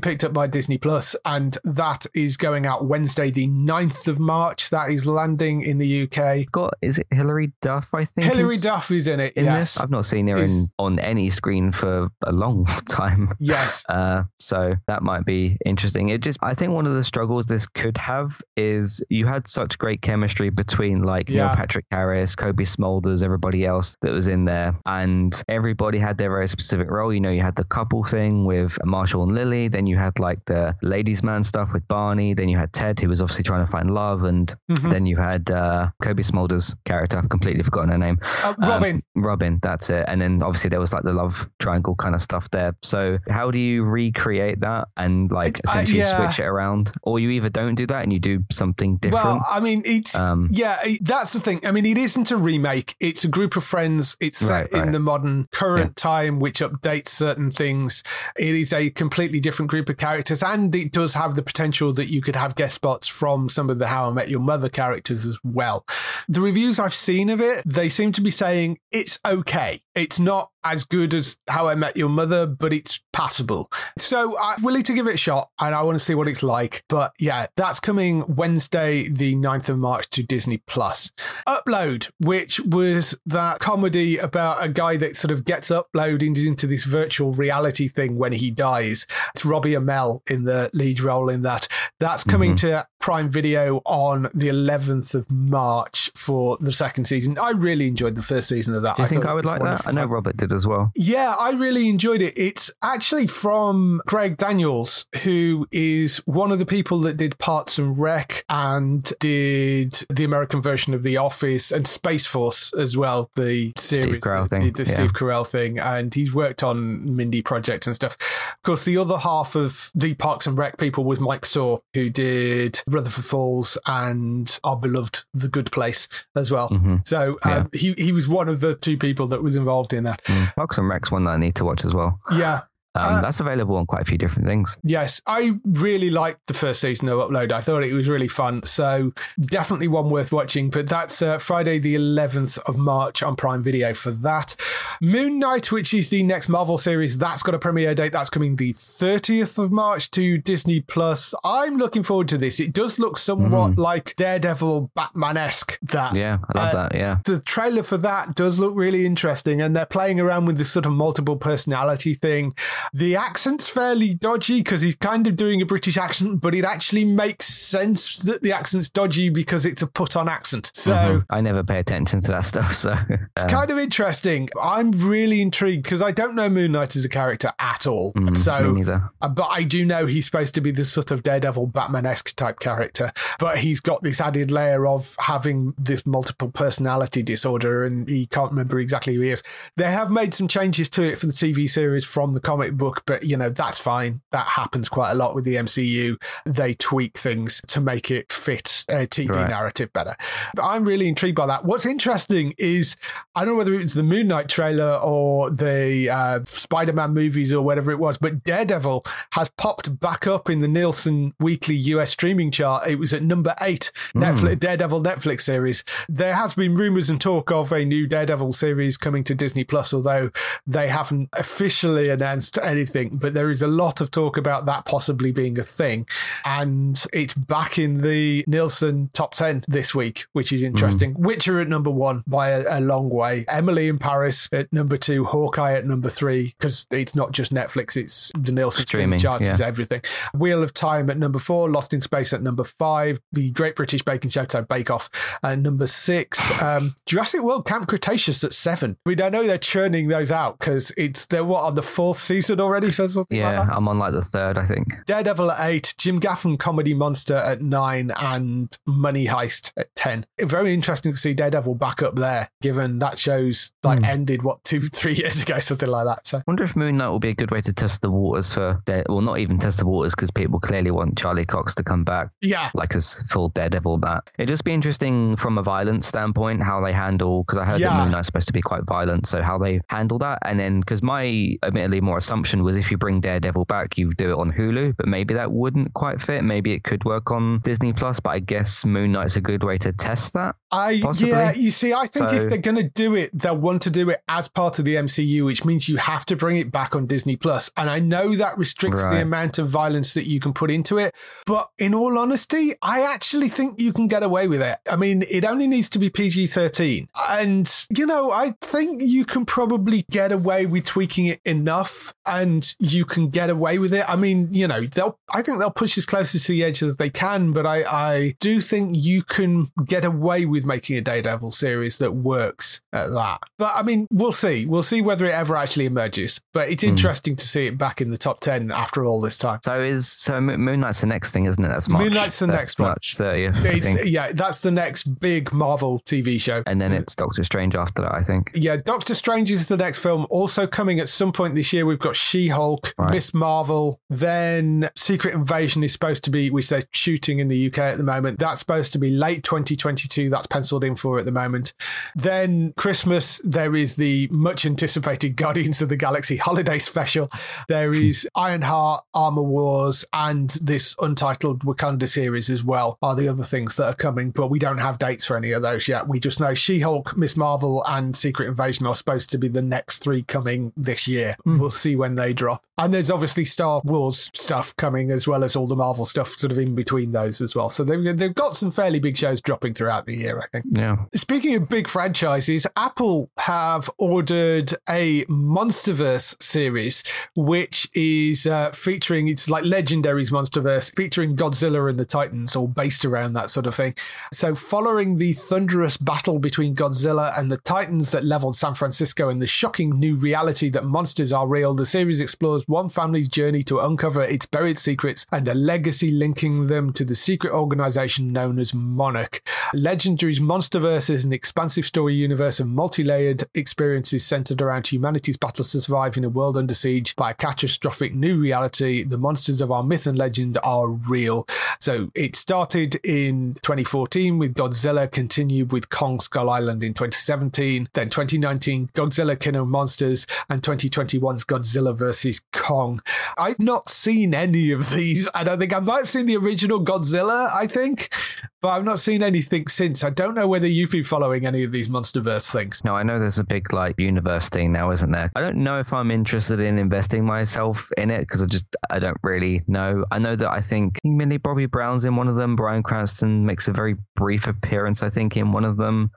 picked up by Disney Plus, and that is going out Wednesday, the 9th of March. That is landing in the UK. Got is it Hilary Duff? I think Hilary Duff is in it. in yes. this. I've not seen her Is- in on any screen for a long time. Yes. Uh, so that might be interesting. It just, I think one of the struggles this could have is you had such great chemistry between like Yeah. Neil Patrick Harris, Cobie Smulders, everybody else that was in there, and everybody had their very specific role. You know, you had the couple thing with Marshall and Lily, then you had like the ladies' man stuff with Barney, then you had Ted who was obviously trying to find love, and Mhm. then you had uh, Cobie Smulders' character. I've completely forgotten her name. Uh, Um, Robin. Robin, that's it. And then obviously there was like the love triangle kind of stuff there. So how do you recreate that and like I- essentially yeah. switch it around? Or you either don't do that and you do something different. Well, I mean, it's Um, yeah, it- that's the thing. I mean, it isn't a remake. It's a group of friends. It's set Right, in the modern current time, which updates certain things. It is a completely different group of characters, and it does have the potential that you could have guest spots from some of the How I Met Your Mother characters as well. The reviews I've seen of it, they seem to be saying it's okay. It's not as good as How I Met Your Mother, but it's passable. So I'm willing to give it a shot and I want to see what it's like. But yeah, that's coming Wednesday, the 9th of March to Disney Plus. Upload, which was that comedy about a guy that sort of gets uploaded into this virtual reality thing when he dies. It's Robbie Amell in the lead role in that. That's coming mm-hmm. to Prime Video on the 11th of March for the second season. I really enjoyed the first season of that. do you think I would like that? I know. Robert did as well. Yeah, I really enjoyed it. It's actually from Greg Daniels, who is one of the people that did Parks and Rec and did the American version of The Office and Space Force as well, the series, Carell the, thing, the yeah. Steve Carell thing. And he's worked on Mindy Project and stuff. Of course, the other half of the Parks and Rec people was Mike Schur, who did Rutherford Falls and our beloved The Good Place as well. Mm-hmm. So um, he he was one of the two people that was involved in that. Mm. Parks and Rec's one that I need to watch as well. Yeah, Um, Uh, that's available on quite a few different things. Yes, I really liked the first season of Upload. I thought it was really fun. So definitely one worth watching. But that's uh, Friday, the 11th of March on Prime Video for that. Moon Knight, which is the next Marvel series, that's got a premiere date. That's coming the 30th of March to Disney Plus. I'm looking forward to this. It does look somewhat like Daredevil Batman esque. That Yeah, I love Uh, that. Yeah. the trailer for that does look really interesting and they're playing around with this sort of multiple personality thing the accent's fairly dodgy because he's kind of doing a british accent but it actually makes sense that the accent's dodgy because it's a put on accent so Mhm. I never pay attention to that stuff. So it's uh, kind of interesting i'm really intrigued because i don't know moon knight as a character at all mm, so neither. uh, but I do know he's supposed to be this sort of Daredevil Batman esque type character. But he's got this added layer of having this multiple personality disorder and he can't remember exactly who he is. They have made some changes to it for the TV series from the comic book, but you know, that's fine. That happens quite a lot with the MCU. They tweak things to make it fit a TV Right. narrative better. But I'm really intrigued by that. What's interesting is I don't know whether it was the Moon Knight trailer or the uh, Spider Man movies or whatever it was, but Daredevil has popped back up in the Nielsen weekly US streaming chart. It was at number eight, Netflix, Daredevil Netflix series. There has been rumors and talk of a new Daredevil series coming to Disney Plus, although they haven't officially announced anything. But there is a lot of talk about that possibly being a thing. And it's back in the Nielsen top 10 this week, which is interesting. Witcher at number one by a, a long way. Emily in Paris at number two. Hawkeye at number three, because it's not just Netflix, it's the Nielsen streaming Streaming, charts, yeah. everything. Wheel of Time at number four. Lost in Space at number five. The Great British Baking Show, so Bake Off at number six. Um, Jurassic World Camp Cretaceous at seven. I mean, I know they're churning those out because it's they're what on the fourth season already, so something like Yeah, that. I'm on like the third, I think. Daredevil at eight, Jim Gaffigan Comedy Monster at nine, and Money Heist at ten. Very interesting to see Daredevil back up there, given that show's like Hmm. ended what two, three years ago, something like that. So I Wonder if Moon Knight will be a good way to test the waters for, Dare- well, not even test the waters because people clearly want Charlie Cox to come back. yeah, like as full Daredevil. That it'd just be interesting from a violence standpoint how they handle because I heard Yeah. that Moon Knight's supposed to be quite violent, so how they handle that, and then because my admittedly more assumption was if you bring Daredevil back, you do it on Hulu, but maybe that wouldn't quite fit. Maybe it could work on Disney Plus, but I guess Moon Knight's a good way to test that. I Possibly. yeah, you see, I think So- if they're going to do it, they'll want to do it as part of the MCU, which means you have to bring it back on Disney Plus. And I know that restricts the amount of violence that you can put into it, but in all honesty, I actually think you can get away with it. I mean, it only needs to be PG thirteen, and you know, I think you can probably get away with tweaking it enough, and you can get away with it. I mean, you know, they'll. I think they'll push as close to the edge as they can, but I, I do think you can get away with making a Daredevil series that works at that. But I mean, we'll see. We'll see whether it ever actually emerges. But it's hmm. interesting to see it back in the top ten after all this time. So is so Mo- Moon Knight's the next thing, isn't it? That's March. Moon Knight's the next one. March thirtieth, I think, yeah, that's the next big Marvel TV show. and then it's Doctor Strange after that, I think. Yeah, Doctor Strange is the next film. Also coming at some point this year, we've got She Hulk, Right. Miss Marvel, then Secret Invasion is supposed to be, which they're shooting in the UK at the moment. That's supposed to be late 2022. That's penciled in for at the moment. Then Christmas, there is the much anticipated Guardians of the Galaxy holiday special. There hmm. is Ironheart, Armor Wars, and this untitled Wakanda series as well are the other things that are coming, but we don't have dates for any of those yet. We just know She Hulk, Miss Marvel, and Secret Invasion are supposed to be the next three coming this year. Hmm. We'll see when they drop. And there's obviously Star Wars stuff coming as well as all the Marvel stuff sort of in between those as well. So they've, they've got some fairly big shows dropping throughout the year, I think. Yeah. Speaking of big franchises, Apple have ordered a Monsterverse series, which is uh, featuring, it's like Legendary's Monsterverse, featuring Godzilla and the Titans, all based around that sort of thing. So, following the thunderous battle between Godzilla and the Titans that leveled San Francisco and the shocking new reality that monsters are real, the series explores one family's journey to uncover its buried secrets and a legacy linking them to the secret organization known as Monarch. Legendary's Monsterverse is an expansive story universe of multi layered experiences centered around humanity's battle to survive in a world under siege by a catastrophic new reality. The monsters of our myth and legend are real. So it started in 2014 with Godzilla, continued with Kong Skull Island in 2017, then 2019 Godzilla King of Monsters, and 2021's Godzilla vs. Kong. I've not seen any of these. I don't think I might have seen the original Godzilla, I think, but I've not seen anything since. I don't know whether you've been following any of these MonsterVerse things. No, I know there's a big like universe thing now, isn't there? I don't know if I'm interested in investing myself in it because I just I don't really know. I know that I think Millie Bobby Brown's in one of them. Bryan Cranston makes a very brief appearance, I think, in one of them.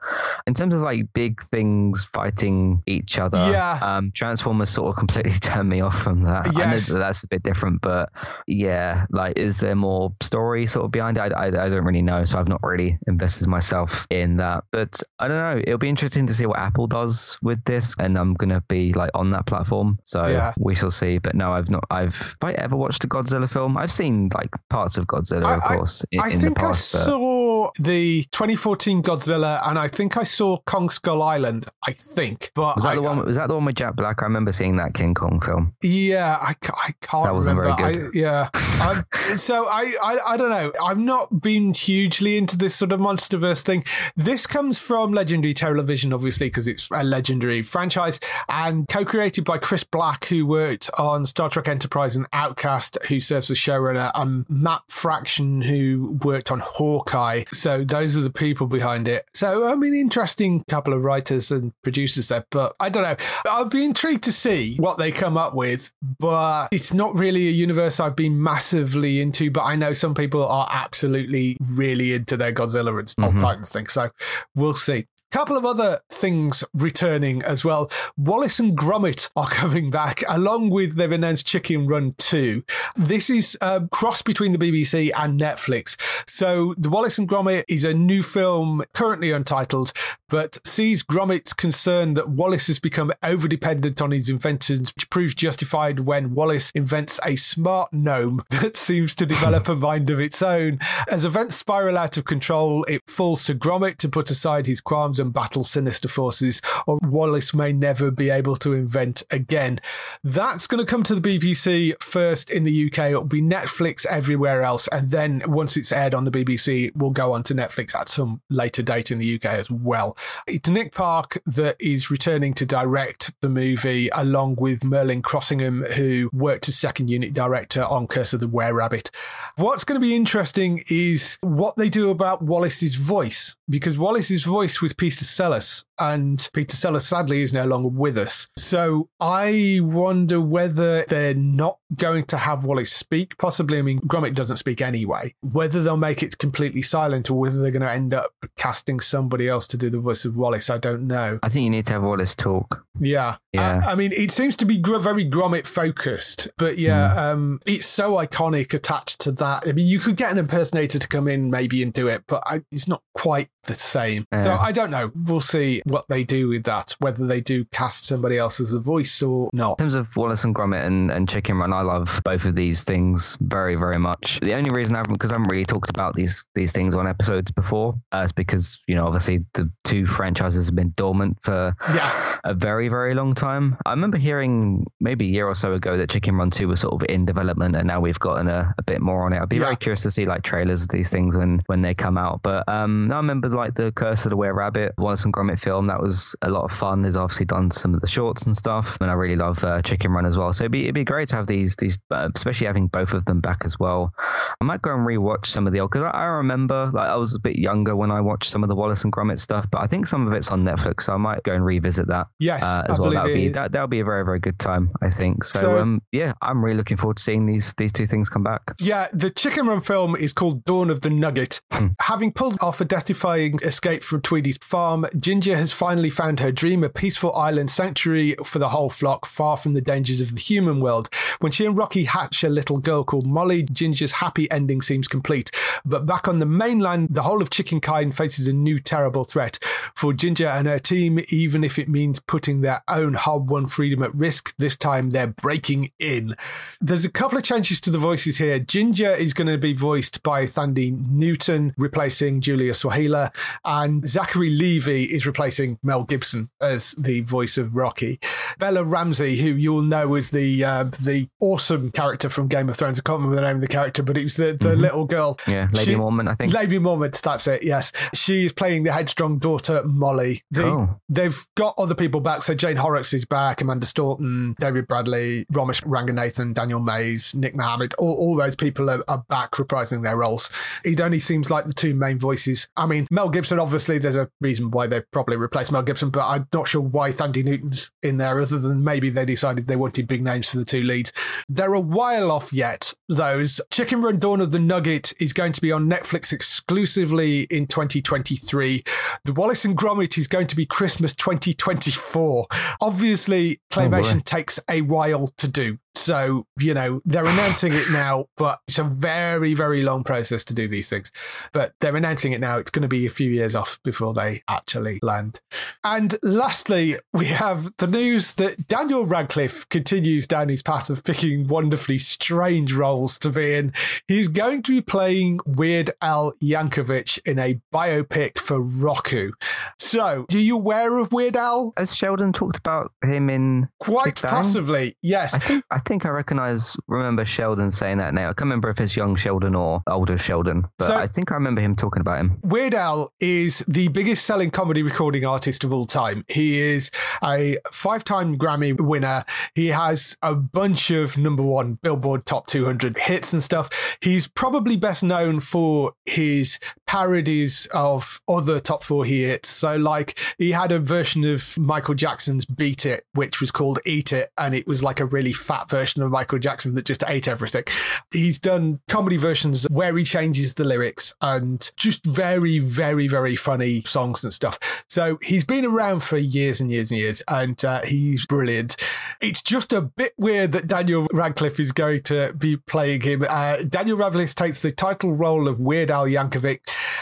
In terms of like big things fighting each other, Yeah. um, Transformers sort of completely turned me off from that. I Yes. that that's a bit different, but yeah, like, is there more story sort of behind it? I, I, I don't really know, so I've not really invested myself in that. But I don't know. It'll be interesting to see what Apple does with this, and I'm gonna be like on that platform, so Yeah. we shall see. But no, I've not. I've have I ever watched a Godzilla film? I've seen like parts of Godzilla, of I- I- course, in, I in think the past. I but- saw the 2014 Godzilla, and I think I saw Kong Skull Island. I think, but was that I, the one? Was that the one with Jack Black? I remember seeing that King Kong film. Yeah, I, I can't That wasn't remember. very good. I, yeah, so I, I I don't know. I've not been hugely into this sort of MonsterVerse thing. This comes from Legendary Television, obviously, because it's a legendary franchise, and co-created by Chris Black, who worked on Star Trek Enterprise and Outcast, who serves as showrunner, and Matt Fraction, who worked on Hawkeye. So those are the people behind it. So I mean, interesting couple of writers and producers there, but I don't know. I'd be intrigued to see what they come up with, but it's not really a universe I've been massively into. But I know some people are absolutely really into their Godzilla and Mhm. Titans thing. So we'll see. Couple of other things returning as well. Wallace and Gromit are coming back, along with they've announced Chicken Run 2. This is uh, a cross between the BBC and Netflix. So, The Wallace and Gromit is a new film, currently untitled, but sees Gromit's concern that Wallace has become over dependent on his inventions, which proves justified when Wallace invents a smart gnome that seems to develop a mind of its own. As events spiral out of control, it falls to Gromit to put aside his qualms and battle sinister forces, or Wallace may never be able to invent again. That's going to come to the BBC first in the UK. It'll be Netflix everywhere else. And then once it's aired on the BBC, it will go on to Netflix at some later date in the UK as well. It's Nick Park that is returning to direct the movie along with Merlin Crossingham, who worked as second unit director on Curse of the Were Rabbit. What's going to be interesting is what they do about Wallace's voice, because Wallace's voice was Peter Sellers, and Peter Sellers sadly is no longer with us. So I wonder whether they're not going to have Wallace speak. Possibly, I mean, Gromit doesn't speak anyway. Whether they'll make it completely silent or whether they're going to end up casting somebody else to do the voice of Wallace, I don't know. I think you need to have Wallace talk. Yeah. Yeah. I, I mean, it seems to be gr- very Gromit focused, but yeah, Hmm. um, it's so iconic attached to that. I mean, you could get an impersonator to come in maybe and do it, but I, it's not quite the same. So I don't know. We'll see what they do with that, whether they do cast somebody else as the voice or not. In terms of Wallace and Gromit and, and Chicken Run, I love both of these things very, very much. The only reason I haven't, because I haven't really talked about these these things on episodes before, uh, is because, you know, obviously the two franchises have been dormant for Yeah. a very, very long time. I remember hearing maybe a year or so ago that Chicken Run 2 was sort of in development and now we've gotten a, a bit more on it. I'd be Yeah. very curious to see like trailers of these things when, when they come out. But um, I remember like the Curse of the Were Rabbit, Wallace and Gromit film. That was a lot of fun. There's obviously done some of the shorts and stuff. And I really love uh, Chicken Run as well. So it'd be, it'd be great to have these, these uh, especially having both of them back as well. I might go and rewatch some of the old, because I, I remember like I was a bit younger when I watched some of the Wallace and Gromit stuff, but I think some of it's on Netflix. So I might go and revisit that Yes. uh, I as well. believe That would be that that'll be a very very good time, I think. So, So- um, yeah, I'm really looking forward to seeing these these two things come back. Yeah, the Chicken Run film is called Dawn of the Nugget. Hmm. Having pulled off a death-defying escape from Tweedy's farm, Ginger has finally found her dream, a peaceful island sanctuary for the whole flock, far from the dangers of the human world. When she and Rocky hatch a little girl called Molly, Ginger's happy ending seems complete. But back on the mainland, the whole of Chicken Kind faces a new terrible threat. For Ginger and her team, even if it means putting their own hard won freedom at risk. This time they're breaking in. There's a couple of changes to the voices here. Ginger is going to be voiced by Thandie Newton, replacing Julia Sawalha, and Zachary Levi is replacing Mel Gibson as the voice of Rocky. Bella Ramsey, who you'll know as the uh, the awesome character from Game of Thrones. I can't remember the name of the character, but it was the, the mm-hmm. little girl. Yeah, Lady she, Mormont, I think. Lady Mormont, that's it, yes. She is playing the headstrong daughter, Molly. The, oh. They've got other people back. So Jane Horrocks is back, Imelda Staunton, David Bradley, Romesh Ranganathan, Daniel Mays, Nick Mohammed. All, all those people are, are back reprising their roles. It only seems like the two main voices. I mean, Mel Gibson, obviously, there's a reason why they've probably replaced Mel Gibson, but I'm not sure why Thandie Newton's in there, other than maybe they decided they wanted big names for the two leads. They're a while off yet, those. Chicken Run Dawn of the Nugget is going to be on Netflix exclusively in 2023. The Wallace and Gromit is going to be Christmas 2024. Obviously, oh, claymation oh takes a while to do. So, you know, they're announcing it now, but it's a very, very long process to do these things. But they're announcing it now. It's going to be a few years off before they actually land. And lastly, we have the news that Daniel Radcliffe continues down his path of picking wonderfully strange roles to be in. He's going to be playing Weird Al Yankovic in a biopic for Roku. So, are you aware of Weird Al? Has Sheldon talked about him in Quite possibly, yes. I think, I think I recognize, remember Sheldon saying that now. I can't remember if it's young Sheldon or older Sheldon, but so, I think I remember him talking about him. Weird Al is the biggest selling comedy recording artist of all time. He is a five time Grammy winner. He has a bunch of number one Billboard Top 200 hits and stuff. He's probably best known for his parodies of other top four hits. So, like, he had a version of Michael Jackson's Beat It, which was called Eat It, and it was like a really fat version version of Michael Jackson that just ate everything. He's done comedy versions where he changes the lyrics and just very, very, very funny songs and stuff. So he's been around for years and years and years, and uh, he's brilliant. It's just a bit weird that Daniel Radcliffe is going to be playing him. Uh, Daniel Radcliffe takes the title role of Weird Al Yankovic.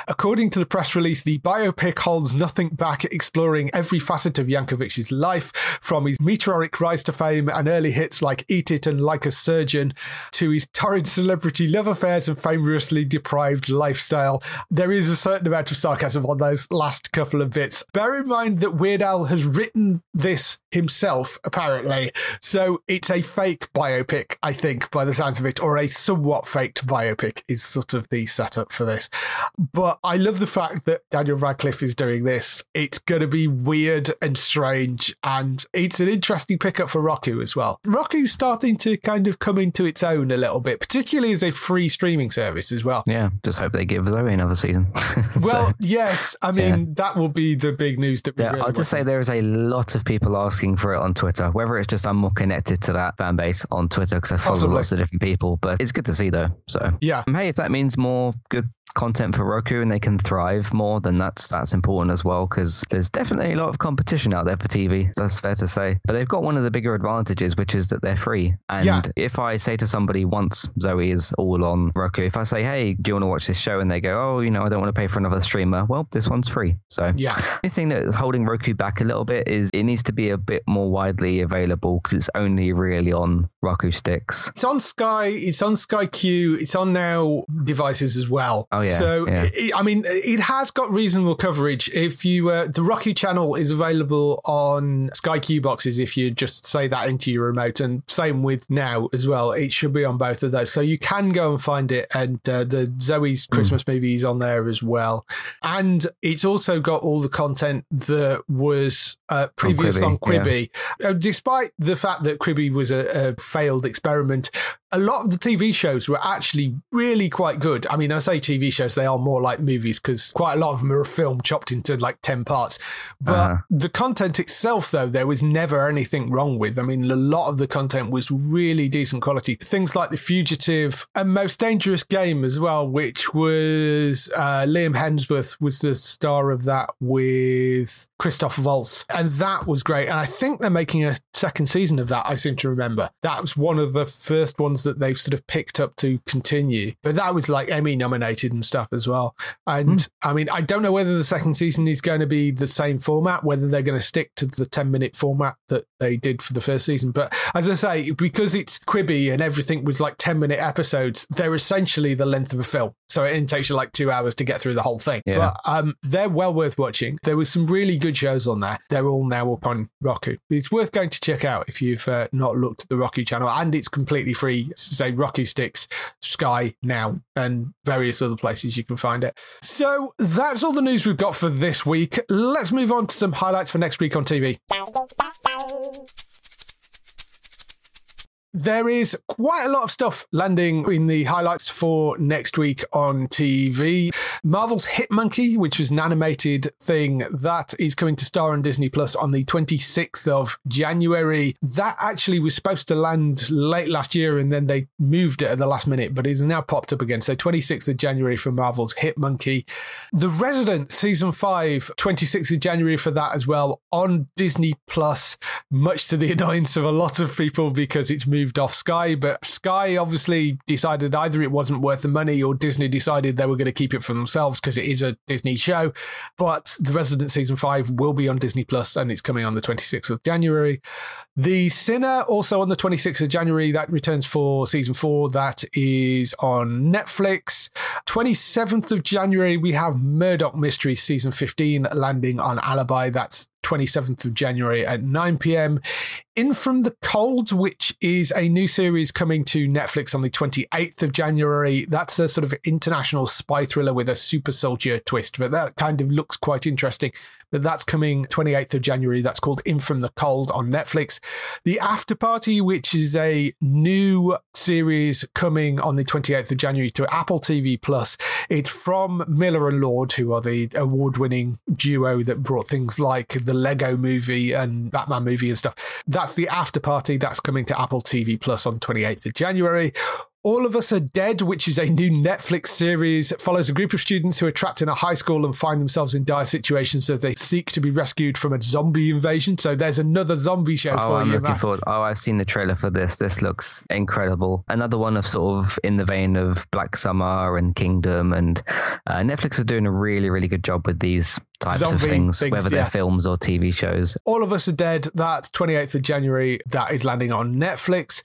According to the press release, the biopic holds nothing back, exploring every facet of Yankovic's life, from his meteoric rise to fame and early hits like Eat it and like a surgeon to his torrid celebrity love affairs and famously deprived lifestyle. There is a certain amount of sarcasm on those last couple of bits. Bear in mind that Weird Al has written this himself, apparently. So it's a fake biopic, I think, by the sounds of it, or a somewhat faked biopic is sort of the setup for this. But I love the fact that Daniel Radcliffe is doing this. It's going to be weird and strange, and it's an interesting pickup for Roku as well. Roku's starting to kind of come into its own a little bit, particularly as a free streaming service as well. Yeah, just hope they give Zoe another season. well, so, yes, I mean yeah. that will be the big news that. Yeah, really I'll just say there is a lot of people asking for it on Twitter. Whether it's just I'm more connected to that fan base on Twitter because I follow Possibly. lots of different people, but it's good to see though. So yeah, hey, if that means more good content for Roku and they can thrive more, then that's that's important as well because there's definitely a lot of competition out there for TV. That's fair to say. But they've got one of the bigger advantages, which is that they're free. And yeah. if I say to somebody once Zoe is all on Roku, if I say, "Hey, do you want to watch this show?" and they go, "Oh, you know, I don't want to pay for another streamer," well, this one's free. So yeah, the thing that is holding Roku back a little bit is it needs to be a bit more widely available because it's only really on Roku sticks. It's on Sky. It's on Sky Q. It's on now devices as well. Oh yeah. So yeah. It, I mean, it has got reasonable coverage. If you uh, the Roku channel is available on Sky Q boxes, if you just say that into your remote, and same with now as well. It should be on both of those, so you can go and find it. And uh, the Zoe's hmm. Christmas mm. movie is on there as well, and it's also got all the content that was uh, previous on Quibi. On Quibi. Yeah. Uh, despite the fact that Quibi was a, a failed experiment, a lot of the TV shows were actually really quite good. I mean, I say TV shows, they are more like movies because quite a lot of them are a film chopped into like 10 parts. But uh-huh. the content itself, though, there was never anything wrong with. I mean, a lot of the content was really decent quality. Things like The Fugitive and Most Dangerous Game as well, which was uh, Liam Hemsworth was the star of that with Christoph Waltz. And that was great. And I think they're making a second season of that, I seem to remember. That was one of the first ones that they've sort of picked up to continue. But that was like Emmy nominated and stuff as well. And mm. I mean, I don't know whether the second season is going to be the same format, whether they're going to stick to the 10 minute format that they did for the first season. But as I say, because it's Quibi and everything was like 10 minute episodes, they're essentially the length of a film. So it takes you like two hours to get through the whole thing. Yeah. But um, they're well worth watching. There was some really good shows on there. They're all now up on Roku. It's worth going to check out if you've uh, not looked at the Roku channel, and it's completely free. Say Roku Sticks, Sky now, and various other places you can find it. So that's all the news we've got for this week. Let's move on to some highlights for next week on TV. There is quite a lot of stuff landing in the highlights for next week on TV. Marvel's Hit Monkey, which was an animated thing that is coming to star on Disney Plus on the 26th of January. That actually was supposed to land late last year and then they moved it at the last minute, but it's now popped up again. So 26th of January for Marvel's Hit Monkey. The Resident season 5, 26th of January for that as well on Disney Plus, much to the annoyance of a lot of people because it's moved moved off Sky, but Sky obviously decided either it wasn't worth the money or Disney decided they were going to keep it for themselves because it is a Disney show. But The Resident Season 5 will be on Disney Plus and it's coming on the 26th of January. The Sinner also on the 26th of January, that returns for season four. That is on Netflix. 27th of January, we have Murdoch Mysteries season 15 landing on Alibi. That's 27th of January at 9 p.m. In From the Cold, which is a new series coming to Netflix on the 28th of January. That's a sort of international spy thriller with a super soldier twist, but that kind of looks quite interesting that's coming 28th of January. That's called In From the Cold on Netflix. The After Party, which is a new series coming on the 28th of January to Apple TV Plus. It's from Miller and Lord, who are the award winning duo that brought things like the Lego movie and Batman movie and stuff. That's the After Party. That's coming to Apple TV Plus on 28th of January. All of Us Are Dead, which is a new Netflix series, follows a group of students who are trapped in a high school and find themselves in dire situations as they seek to be rescued from a zombie invasion. So there's another zombie show oh, for I'm you. looking Matt. forward. Oh, I've seen the trailer for this. This looks incredible. Another one of sort of in the vein of Black Summer and Kingdom, and uh, Netflix are doing a really, really good job with these types Zombie of things, things whether they're films or TV shows. All of Us Are Dead, that 28th of January, that is landing on Netflix.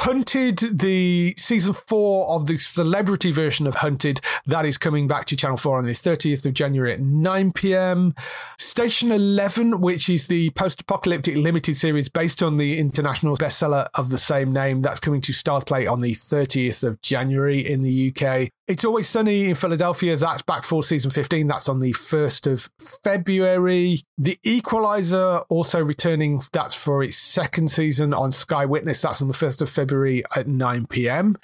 Hunted, the season four of the celebrity version of Hunted, that is coming back to Channel 4 on the 30th of January at 9 p.m. Station 11, which is the post apocalyptic limited series based on the international bestseller of the same name, that's coming to Starzplay on the 30th of January in the UK. It's Always Sunny in Philadelphia. That's back for season 15. That's on the 1st of February. The Equalizer also returning. That's for its second season on Sky Witness. That's on the 1st of February at 9 p.m.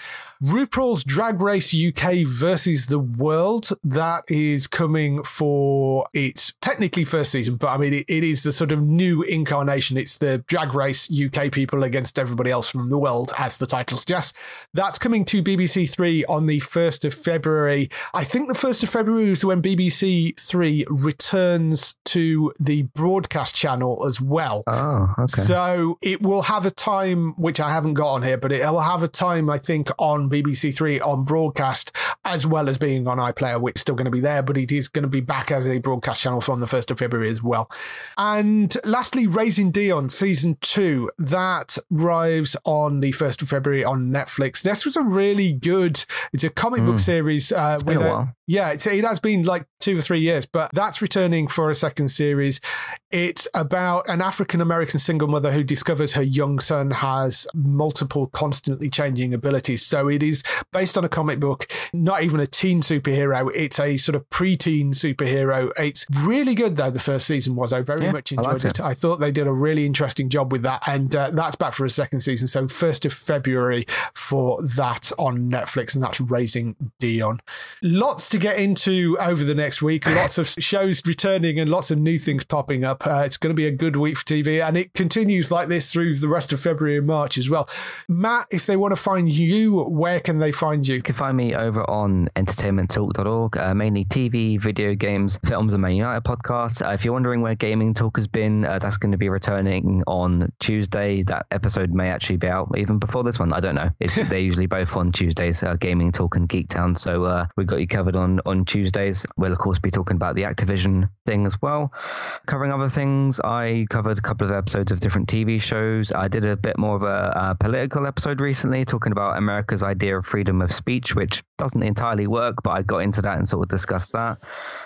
RuPaul's Drag Race UK versus the World. That is coming for its technically first season, but I mean, it, it is the sort of new incarnation. It's the Drag Race UK people against everybody else from the world, as the title suggests. That's coming to BBC Three on the 1st of February. I think the 1st of February is when BBC Three returns to the broadcast channel as well. Oh, okay. So it will have a time, which I haven't got on here, but it will have a time, I think, on BBC Three on broadcast, as well as being on iPlayer, which is still going to be there, but it is going to be back as a broadcast channel from the 1st of February as well. And lastly, Raising Dion season two, that arrives on the 1st of February on Netflix. This was a really good, it's a comic mm. book hmm. series. Uh, with a, yeah, it has been like two or three years, but that's returning for a second series. It's about an African American single mother who discovers her young son has multiple constantly changing abilities. So it is based on a comic book, not even a teen superhero. It's a sort of pre-teen superhero. It's really good though. The first season was. I very yeah, much enjoyed I it. it. I thought they did a really interesting job with that, and uh, that's back for a second season. So first of February for that on Netflix, and that's Raising Dion. Lots to get into over the next week. Lots of shows returning and lots of new things popping up. Uh, it's going to be a good week for TV, and it continues like this through the rest of February and March as well. Matt, if they want to find you, where can they find you? You can find me over on entertainmenttalk.org, uh, mainly TV, video games, films, and Man United podcasts. Uh, if you're wondering where Gaming Talk has been, uh, that's going to be returning on Tuesday. That episode may actually be out even before this one. I don't know. It's, they're usually both on Tuesdays, uh, Gaming Talk and Geektown. So uh, we've got you covered on, on Tuesdays. We'll, of course, be talking about the Activision thing as well. Covering other things, I covered a couple of episodes of different TV shows. I did a bit more of a, a political episode recently talking about America's idea of freedom of speech, which doesn't entirely work, but I got into that and sort of discussed that.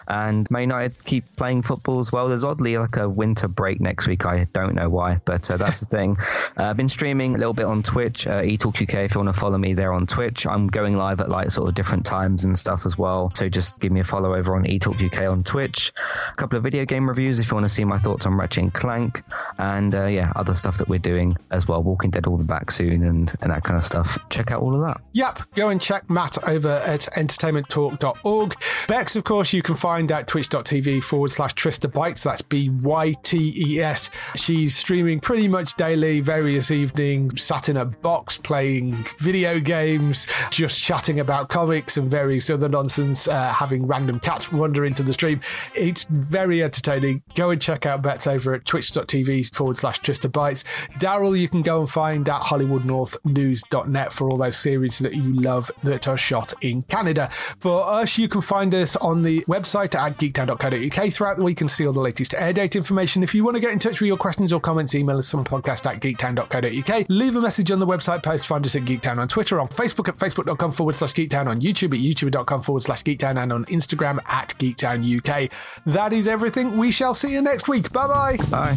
And Man United keep playing football as well. There's oddly like a winter break next week. I don't know why, but uh, that's the thing. Uh, I've been streaming a little bit on Twitch, uh, eTalk UK. If you want to follow me there on Twitch, I'm going live at like sort of different times and stuff as well. So just give me a follow over on eTalk UK on Twitch. A couple of video game reviews if you want to see my thoughts on Ratchet and Clank, and uh, yeah, other stuff that we're doing as well. Walking Dead will be back soon and and that kind of stuff. Check out all of that. Yep, go and check Matt over at entertainmenttalk.org. Bex, of course, you can find at twitch.tv forward slash Trista Bytes. That's B Y T E S. She's streaming pretty much daily, various evenings, sat in a box playing video games, just chatting about comics and various other nonsense, uh, having random cats wander into the stream. It's very entertaining. Go and check out Bex over at twitch.tv forward slash Trista Bytes. Daryl, you can go and find at HollywoodNorthNews.net for all those series that you love that are shot in Canada. For us, you can find us on the website at geektown.co.uk throughout the week and see all the latest air date information. If you want to get in touch with your questions or comments, email us from podcast at geektown.co.uk. Leave a message on the website post. Find us at Geektown on Twitter, on Facebook at facebook.com forward slash geektown, on YouTube at youtube.com forward slash geektown, and on Instagram at geektown UK. That is everything. We shall see you next week. Bye-bye. Bye.